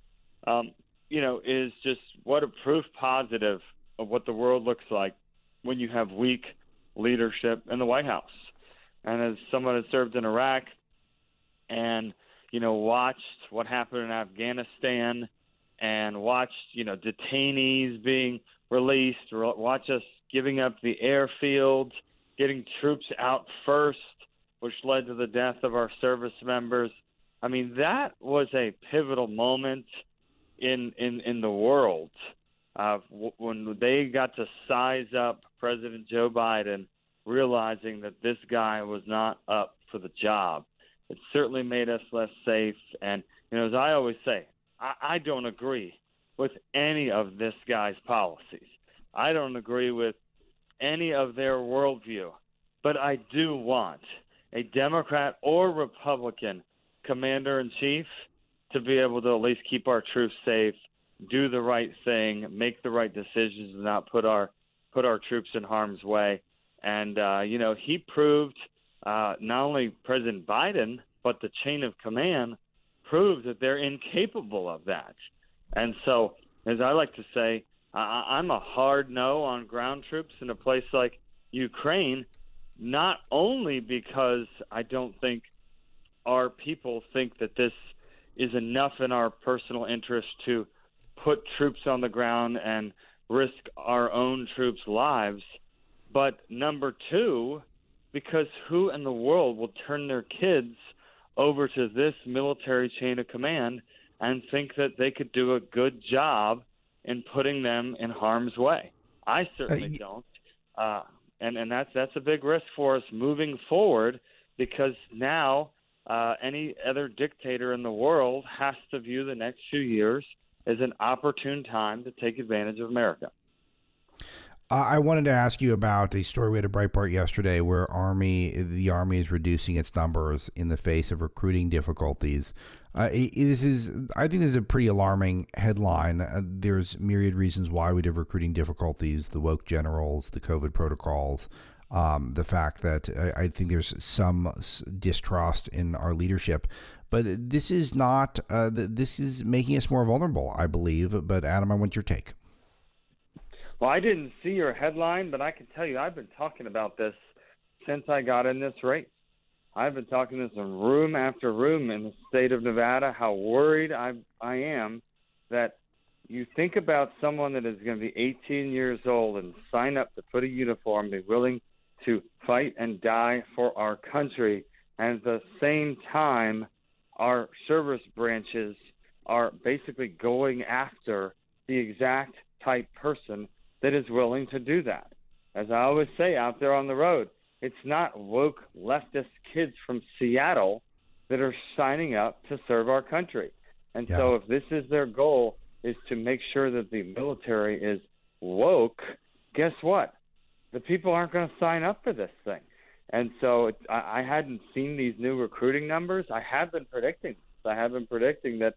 um, you know, is just what a proof positive of what the world looks like when you have weak leadership in the White House. And as someone that served in Iraq and you know, watched what happened in Afghanistan and watched, you know, detainees being released, watch us giving up the airfield, getting troops out first, which led to the death of our service members. I mean, that was a pivotal moment in in in the world uh, when they got to size up President Joe Biden, realizing that this guy was not up for the job. It certainly made us less safe. And, you know, as I always say, I, I don't agree with any of this guy's policies. I don't agree with any of their worldview. But I do want a Democrat or Republican commander in chief to be able to at least keep our troops safe, do the right thing, make the right decisions, and not put our put our troops in harm's way. And uh, you know, he proved – uh, not only President Biden, but the chain of command proves that they're incapable of that. And so, as I like to say, I, I'm a hard no on ground troops in a place like Ukraine, not only because I don't think our people think that this is enough in our personal interest to put troops on the ground and risk our own troops' lives, but number two, because who in the world will turn their kids over to this military chain of command and think that they could do a good job in putting them in harm's way? I certainly uh, don't. Uh, and and that's that's a big risk for us moving forward because now uh, any other dictator in the world has to view the next few years as an opportune time to take advantage of America. Uh, I wanted to ask you about a story we had at Breitbart yesterday, where Army the Army is reducing its numbers in the face of recruiting difficulties. Uh, this is, I think, this is a pretty alarming headline. Uh, there's myriad reasons why we have recruiting difficulties: the woke generals, the COVID protocols, um, the fact that I, I, think there's some distrust in our leadership. But this is not. Uh, this is making us more vulnerable, I believe. But Adam, I want your take. Well, I didn't see your headline, but I can tell you I've been talking about this since I got in this race. I've been talking this in room after room in the state of Nevada, how worried I, I am that you think about someone that is going to be 18 years old and sign up to put a uniform, be willing to fight and die for our country, and at the same time, our service branches are basically going after the exact type person that is willing to do that. As I always say out there on the road, it's not woke leftist kids from Seattle that are signing up to serve our country. And yeah. so if this is their goal is to make sure that the military is woke, guess what? The people aren't going to sign up for this thing. And so it, I, I hadn't seen these new recruiting numbers. I have been predicting. I have been predicting that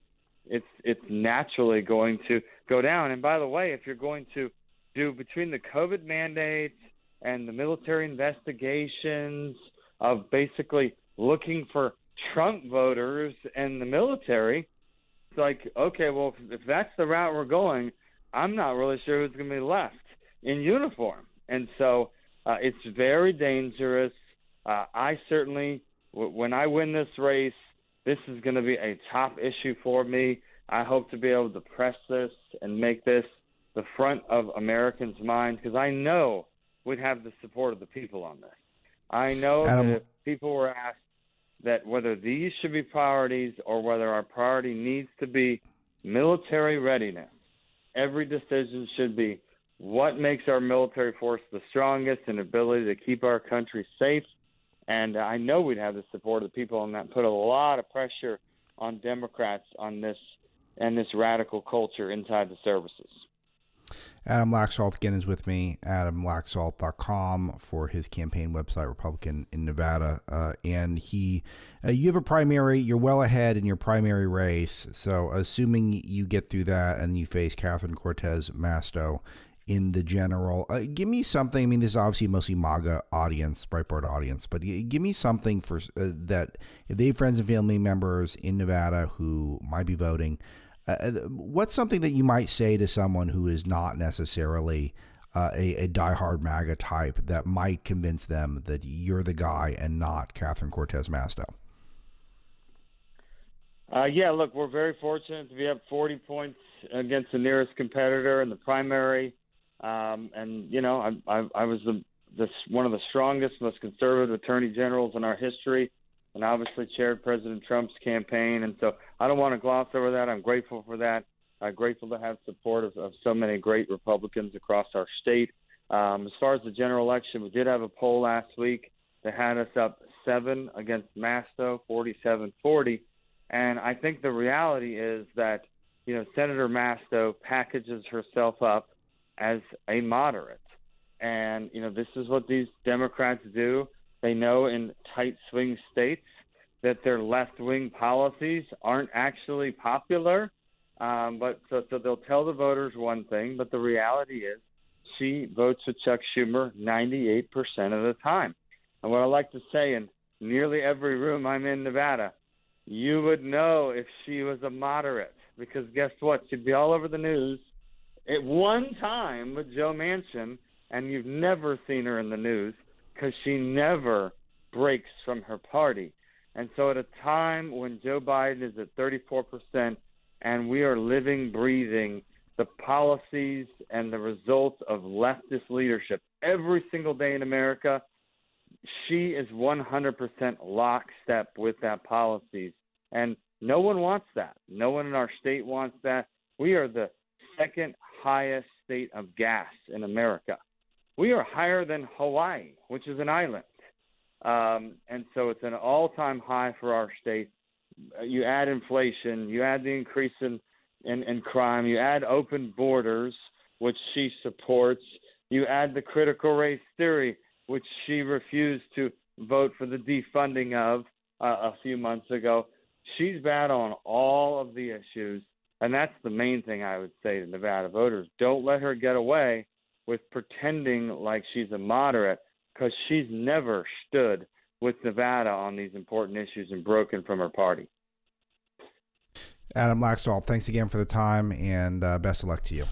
it's it's naturally going to go down. And by the way, if you're going to do between the COVID mandates and the military investigations of basically looking for Trump voters and the military, it's like, okay, well, if, if that's the route we're going, I'm not really sure who's going to be left in uniform. And so uh, it's very dangerous. Uh, I certainly, w- when I win this race, This is going to be a top issue for me. I hope to be able to press this and make this the front of Americans' minds because I know we'd have the support of the people on this. I know Adam, that if people were asked that whether these should be priorities or whether our priority needs to be military readiness, every decision should be what makes our military force the strongest and ability to keep our country safe. And I know we'd have the support of the people on that. Put a lot of pressure on Democrats on this and this radical culture inside the services. Adam Laxalt again is with me, adamlaxalt.com for his campaign website, Republican in Nevada. Uh, and he, uh, you have a primary, you're well ahead in your primary race. So, assuming you get through that and you face Catherine Cortez Masto in the general, uh, give me something. I mean, this is obviously mostly MAGA audience, Breitbart audience, but give me something for uh, that if they have friends and family members in Nevada who might be voting uh, uh, what's something that you might say to someone who is not necessarily uh, a, a diehard MAGA type that might convince them that you're the guy and not Catherine Cortez Masto? Uh, yeah, look, we're very fortunate to be up 40 points against the nearest competitor in the primary. Um, and, you know, I, I, I was the, the, one of the strongest, most conservative attorney generals in our history and obviously chaired President Trump's campaign. And so I don't want to gloss over that. I'm grateful for that. I'm grateful to have support of, of so many great Republicans across our state. Um, as far as the general election, we did have a poll last week that had us up seven against Masto, 47-40. And I think the reality is that, you know, Senator Masto packages herself up as a moderate. And, you know, this is what these Democrats do. They know in tight swing states that their left wing policies aren't actually popular. Um, but so, so they'll tell the voters one thing, but the reality is she votes with Chuck Schumer 98% of the time. And what I like to say in nearly every room I'm in Nevada, you would know if she was a moderate because guess what? She'd be all over the news at one time with Joe Manchin, and you've never seen her in the news because she never breaks from her party. And so, at a time when Joe Biden is at 34%, and we are living, breathing the policies and the results of leftist leadership every single day in America, she is 100% lockstep with that policies. And no one wants that. No one in our state wants that. We are the second highest state of gas in America we are higher than Hawaii, which is an island. Um, and so it's an all time high for our state. You add inflation, you add the increase in, in, in crime, you add open borders, which she supports, you add the critical race theory, which she refused to vote for the defunding of uh, a few months ago. She's bad on all of the issues. And that's the main thing I would say to Nevada voters. Don't let her get away with pretending like she's a moderate because she's never stood with Nevada on these important issues and broken from her party. Adam Laxalt, thanks again for the time and uh, best of luck to you.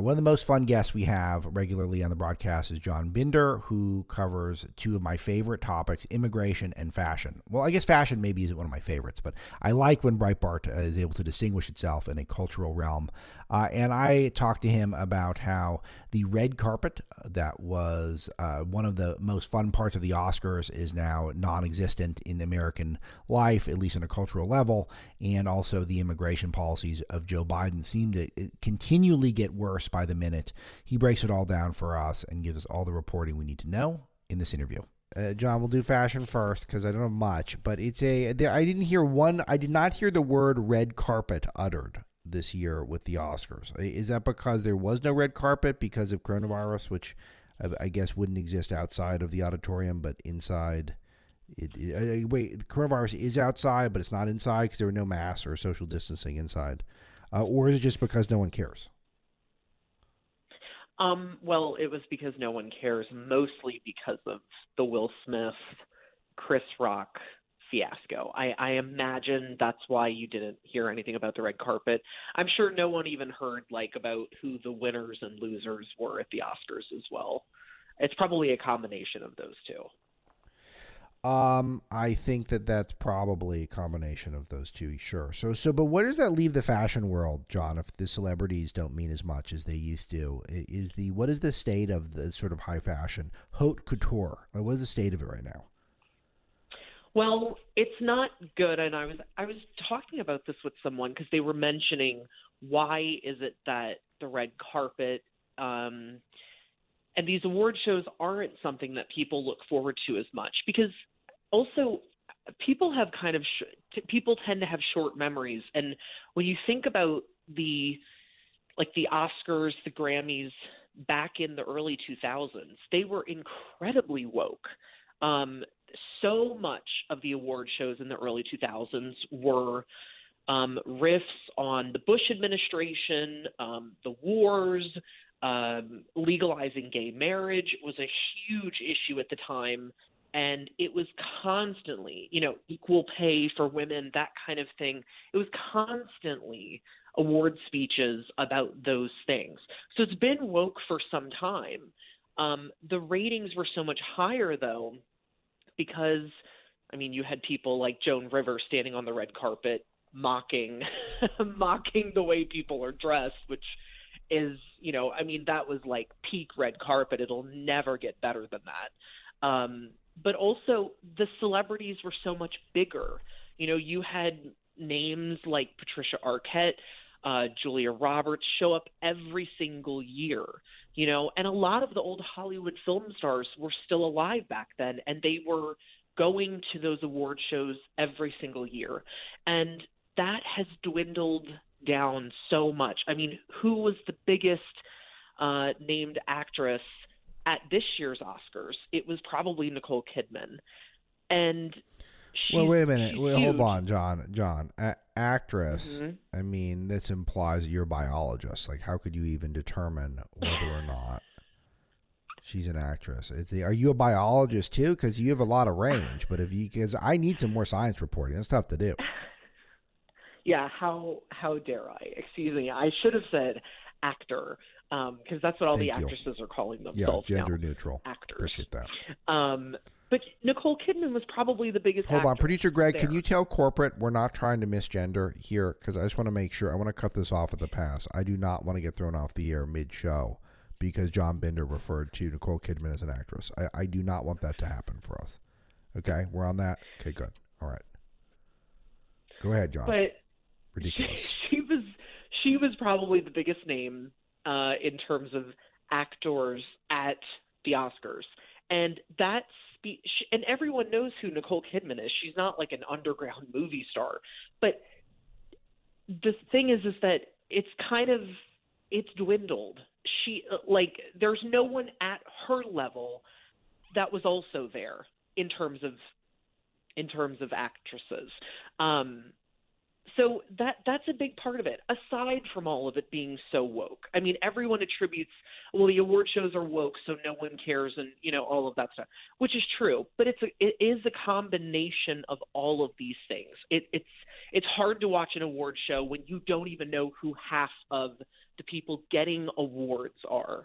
One of the most fun guests we have regularly on the broadcast is John Binder, who covers two of my favorite topics immigration and fashion. Well, I guess fashion maybe isn't one of my favorites, but I like when Breitbart is able to distinguish itself in a cultural realm. Uh, and I talked to him about how the red carpet that was uh, one of the most fun parts of the Oscars is now non existent in American life, at least on a cultural level. And also the immigration policies of Joe Biden seem to uh, continually get worse by the minute. He breaks it all down for us and gives us all the reporting we need to know in this interview. Uh, John, we'll do fashion first because I don't know much, but it's a. There, I didn't hear one. I did not hear the word red carpet uttered this year with the Oscars. Is that because there was no red carpet because of coronavirus, which I, guess wouldn't exist outside of the auditorium, but inside? It, it, wait, coronavirus is outside, but it's not inside because there were no masks or social distancing inside, uh, or is it just because no one cares? Um, well, it was because no one cares, mostly because of the Will Smith, Chris Rock fiasco. I, I imagine that's why you didn't hear anything about the red carpet. I'm sure no one even heard like about who the winners and losers were at the Oscars as well. It's probably a combination of those two. Um, I think that that's probably a combination of those two. Sure. So, so, but where does that leave the fashion world, John? If the celebrities don't mean as much as they used to, is the what is the state of the sort of high fashion haute couture? What is the state of it right now? Well, it's not good, and I was I was talking about this with someone because they were mentioning why is it that the red carpet um, and these award shows aren't something that people look forward to as much because also people have kind of sh- people tend to have short memories and when you think about the like the Oscars, the Grammys back in the early 2000s, they were incredibly woke. Um, so much of the award shows in the early 2000s were um, riffs on the Bush administration, um, the wars, um, legalizing gay marriage was a huge issue at the time and it was constantly, you know, equal pay for women, that kind of thing. It was constantly award speeches about those things. So it's been woke for some time. Um, the ratings were so much higher, though, because, I mean, you had people like Joan Rivers standing on the red carpet mocking, [LAUGHS] mocking the way people are dressed, which is, you know, I mean, that was like peak red carpet. It'll never get better than that. Um, but also the celebrities were so much bigger. You know, you had names like Patricia Arquette, uh, Julia Roberts show up every single year, you know, and a lot of the old Hollywood film stars were still alive back then, and they were going to those award shows every single year. And that has dwindled down so much. I mean, who was the biggest uh, named actress at this year's Oscars, it was probably Nicole Kidman. And well, wait a minute. Wait, hold on, John. John, a- actress. Mm-hmm. I mean, this implies you're a biologist. Like, how could you even determine whether or not she's an actress? The, are you a biologist too? Because you have a lot of range. But if you, because I need some more science reporting. That's tough to do. [LAUGHS] Yeah. How how dare I? Excuse me. I should have said actor because um, that's what all Thank the actresses you. are calling themselves yeah, gender now. neutral actors. Appreciate that. Um, but Nicole Kidman was probably the biggest. Hold on, producer Greg, there. can you tell corporate we're not trying to misgender here? Because I just want to make sure. I want to cut this off at the pass. I do not want to get thrown off the air mid-show because John Binder referred to Nicole Kidman as an actress. I, I do not want that to happen for us. Okay, we're on that. Okay, good. All right. Go ahead, John. But ridiculous. [LAUGHS] She, she was she was probably the biggest name uh, in terms of actors at the Oscars. And that speech, and everyone knows who Nicole Kidman is. She's not like an underground movie star. But the thing is, is that it's kind of, it's dwindled. She, like, there's no one at her level that was also there in terms of, in terms of actresses. Um, so that that's a big part of it. Aside from all of it being so woke i mean everyone attributes well the award shows are woke so no one cares and you know all of that stuff which is true but it's a, it is a combination of all of these things. It, it's it's hard to watch an award show when you don't even know who half of the people getting awards are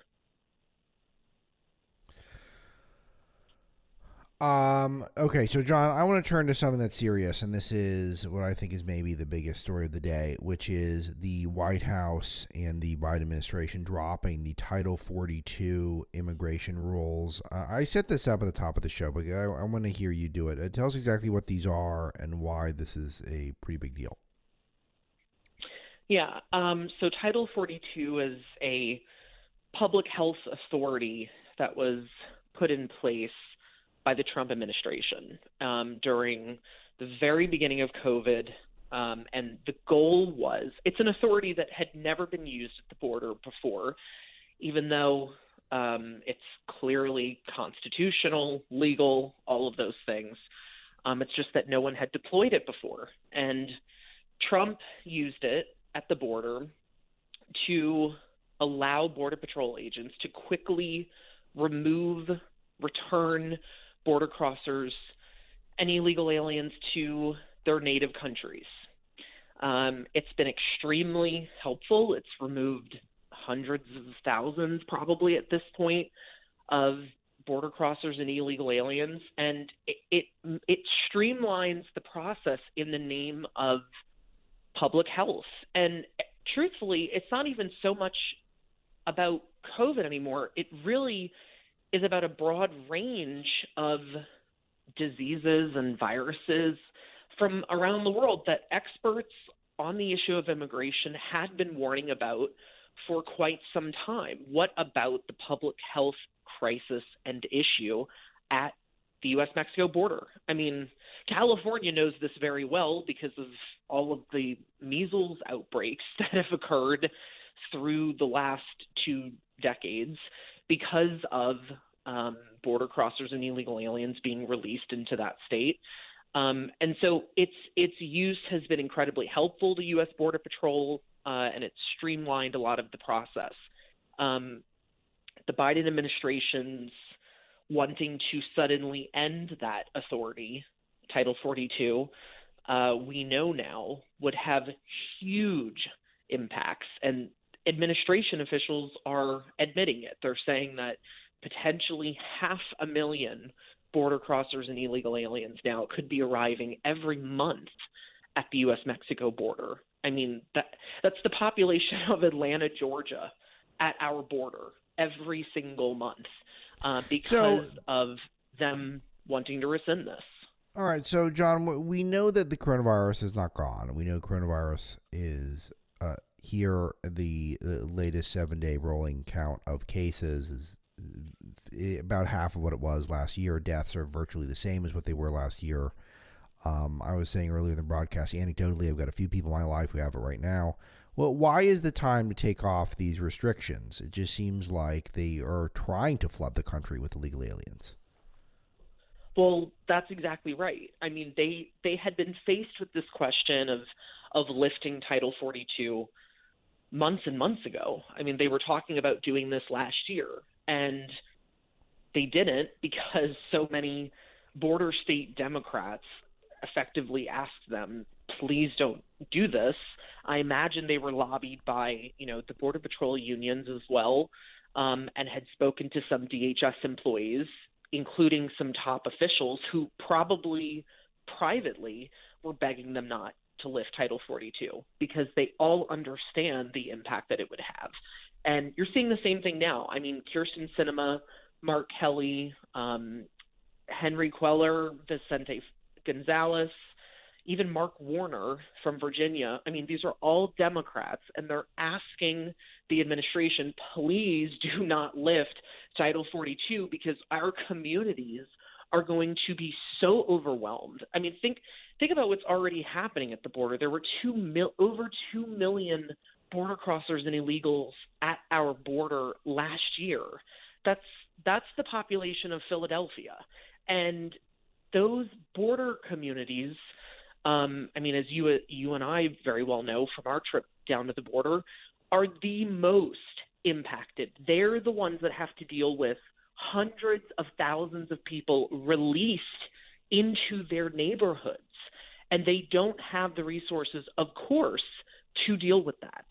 Um, okay, so John, I want to turn to something that's serious, and this is what I think is maybe the biggest story of the day, which is the White House and the Biden administration dropping the Title 42 immigration rules. Uh, I set this up at the top of the show, but I, I want to hear you do it. Uh, tell us exactly what these are and why this is a pretty big deal. Yeah, um, so Title 42 is a public health authority that was put in place by the Trump administration um, during the very beginning of COVID. Um, and the goal was it's an authority that had never been used at the border before, even though um, it's clearly constitutional, legal, all of those things. Um, it's just that no one had deployed it before. And Trump used it at the border to allow Border Patrol agents to quickly remove, return border crossers and illegal aliens to their native countries. Um, it's been extremely helpful. It's removed hundreds of thousands, probably at this point, of border crossers and illegal aliens, and it, it it streamlines the process in the name of public health. And truthfully, it's not even so much about COVID anymore. It really is about a broad range of diseases and viruses from around the world that experts on the issue of immigration had been warning about for quite some time. What about the public health crisis and issue at the US Mexico border? I mean, California knows this very well because of all of the measles outbreaks [LAUGHS] that have occurred through the last two decades because of um, border crossers and illegal aliens being released into that state. Um, and so its its use has been incredibly helpful to U.S. Border Patrol, uh, and it's streamlined a lot of the process. Um, the Biden administration's wanting to suddenly end that authority, Title 42, uh, we know now would have huge impacts, and administration officials are admitting it. They're saying that potentially half a million border crossers and illegal aliens now could be arriving every month at the U.S. Mexico border. I mean that that's the population of Atlanta, Georgia, at our border every single month uh, because so, of them wanting to rescind this. All right, so John, we know that the coronavirus is not gone. We know coronavirus is uh, here. The, the latest seven-day rolling count of cases is about half of what it was last year. Deaths are virtually the same as what they were last year. Um, I was saying earlier in the broadcast, anecdotally, I've got a few people in my life who have it right now. Well, why is the time to take off these restrictions? It just seems like they are trying to flood the country with illegal aliens. Well, that's exactly right. I mean, they they had been faced with this question of of lifting Title 42 months and months ago. I mean, they were talking about doing this last year, and they didn't because so many border state Democrats effectively asked them, please don't do this. I imagine they were lobbied by, you know, the Border Patrol unions as well, um, and had spoken to some DHS employees, including some top officials who probably privately were begging them not to lift Title 42 because they all understand the impact that it would have. And you're seeing the same thing now. I mean, Kyrsten Sinema, Mark Kelly, um, Henry Cuellar, Vicente Gonzalez, even Mark Warner from Virginia. I mean, these are all Democrats, and they're asking the administration, please do not lift Title 42 because our communities are going to be so overwhelmed. I mean, think think about what's already happening at the border. There were two mil- over two million border crossers and illegals at our border last year. That's that's the population of Philadelphia, and those border communities. Um, I mean, as you you and I very well know from our trip down to the border, are the most impacted. They're the ones that have to deal with hundreds of thousands of people released into their neighborhoods, and they don't have the resources, of course, to deal with that.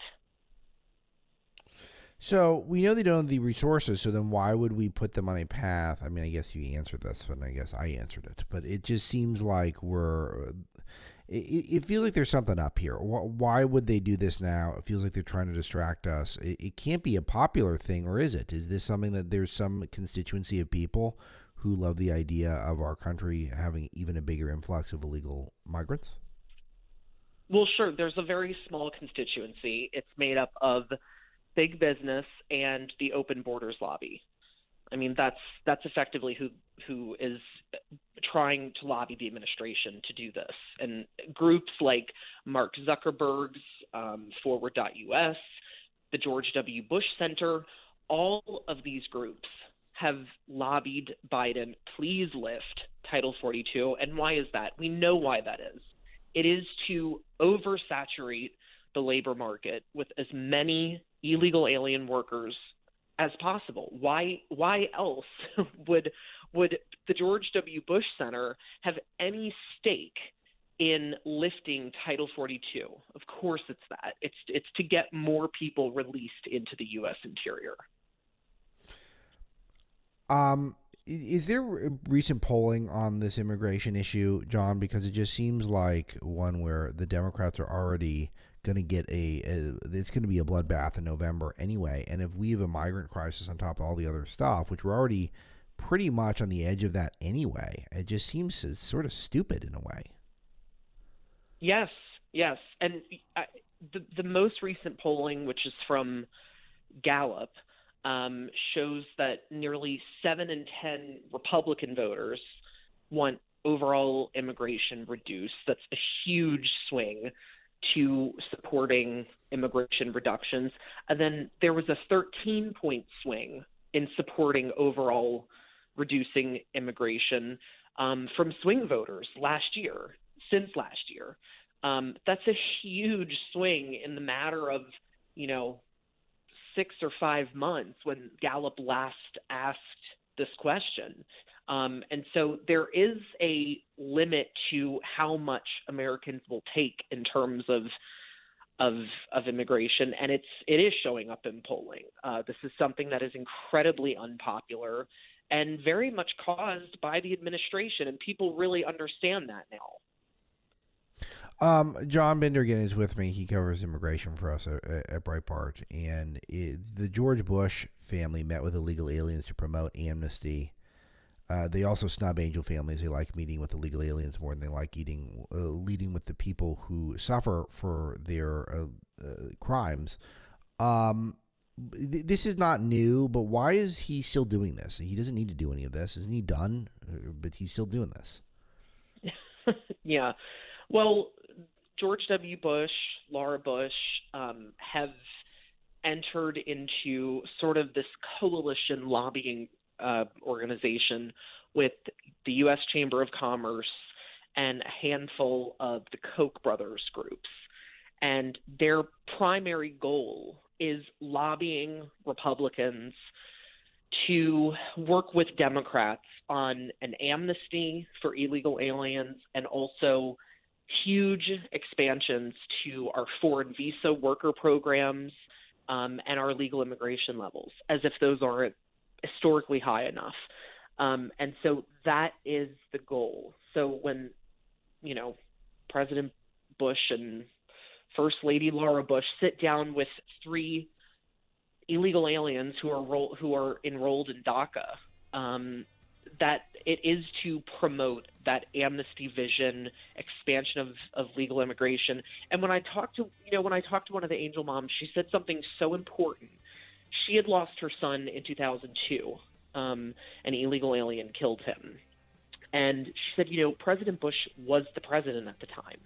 So we know they don't have the resources. So then, why would we put them on a path? I mean, I guess you answered this, but I guess I answered it. But it just seems like we're. It, it feels like there's something up here. Why would they do this now? It feels like they're trying to distract us. It, it can't be a popular thing, or is it? Is this something that there's some constituency of people who love the idea of our country having even a bigger influx of illegal migrants? Well, sure. There's a very small constituency. It's made up of big business and the open borders lobby. I mean, that's that's effectively who who is trying to lobby the administration to do this. And groups like Mark Zuckerberg's um, Forward.us, the George W. Bush Center, all of these groups have lobbied Biden, please lift Title 42. And why is that? We know why that is. It is to oversaturate the labor market with as many illegal alien workers as possible. Why why else [LAUGHS] would would the George W. Bush Center have any stake in lifting Title 42? Of course it's that. It's it's to get more people released into the US interior. Um is there recent polling on this immigration issue, John? Because it just seems like one where the Democrats are already going to get a, a it's going to be a bloodbath in November anyway. And if we have a migrant crisis on top of all the other stuff, which we're already pretty much on the edge of that anyway, it just seems sort of stupid in a way. Yes, yes, and I, the the most recent polling, which is from Gallup, um, shows that nearly seven in ten Republican voters want overall immigration reduced. That's a huge swing to supporting immigration reductions. And then there was a 13 point swing in supporting overall reducing immigration um, from swing voters last year, since last year. Um, that's a huge swing in the matter of, you know, six or five months when Gallup last asked this question. Um, and so there is a limit to how much Americans will take in terms of of of immigration, and it's it is showing up in polling. Uh, this is something that is incredibly unpopular and very much caused by the administration, and people really understand that now. Um, John Binder again is with me. He covers immigration for us at, at Breitbart, and it, the George Bush family met with illegal aliens to promote amnesty uh, they also snub angel families. They like meeting with illegal aliens more than they like eating, uh, leading with the people who suffer for their uh, uh crimes. Um, th- this is not new, but why is he still doing this? He doesn't need to do any of this. Isn't he done? Uh, but he's still doing this. [LAUGHS] yeah. Well, George W. Bush, Laura Bush um, have entered into sort of this coalition lobbying uh, organization with the U.S. Chamber of Commerce and a handful of the Koch brothers groups. And their primary goal is lobbying Republicans to work with Democrats on an amnesty for illegal aliens and also huge expansions to our foreign visa worker programs um, and our legal immigration levels, as if those aren't historically high enough. Um, and so that is the goal. So when, you know, President Bush and First Lady Laura Bush sit down with three illegal aliens who are ro- who are enrolled in DACA, um, that it is to promote that amnesty vision, expansion of, of legal immigration. And when I talked to you know when I talked to one of the angel moms, she said something so important she had lost her son in 2002. Um, an illegal alien killed him. And she said, you know, President Bush was the president at the time.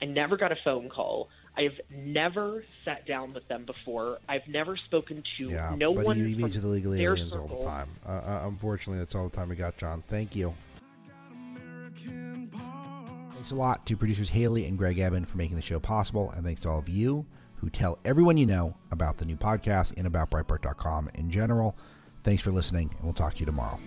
I never got a phone call. I've never sat down with them before. I've never spoken to yeah, no but one. You meet the illegal aliens circle. all the time. Uh, uh, unfortunately, that's all the time we got, John. Thank you. Thanks a lot to producers Haley and Greg Evan for making the show possible, and thanks to all of you who tell everyone you know about the new podcast and about Breitbart.com in general. Thanks for listening, and we'll talk to you tomorrow.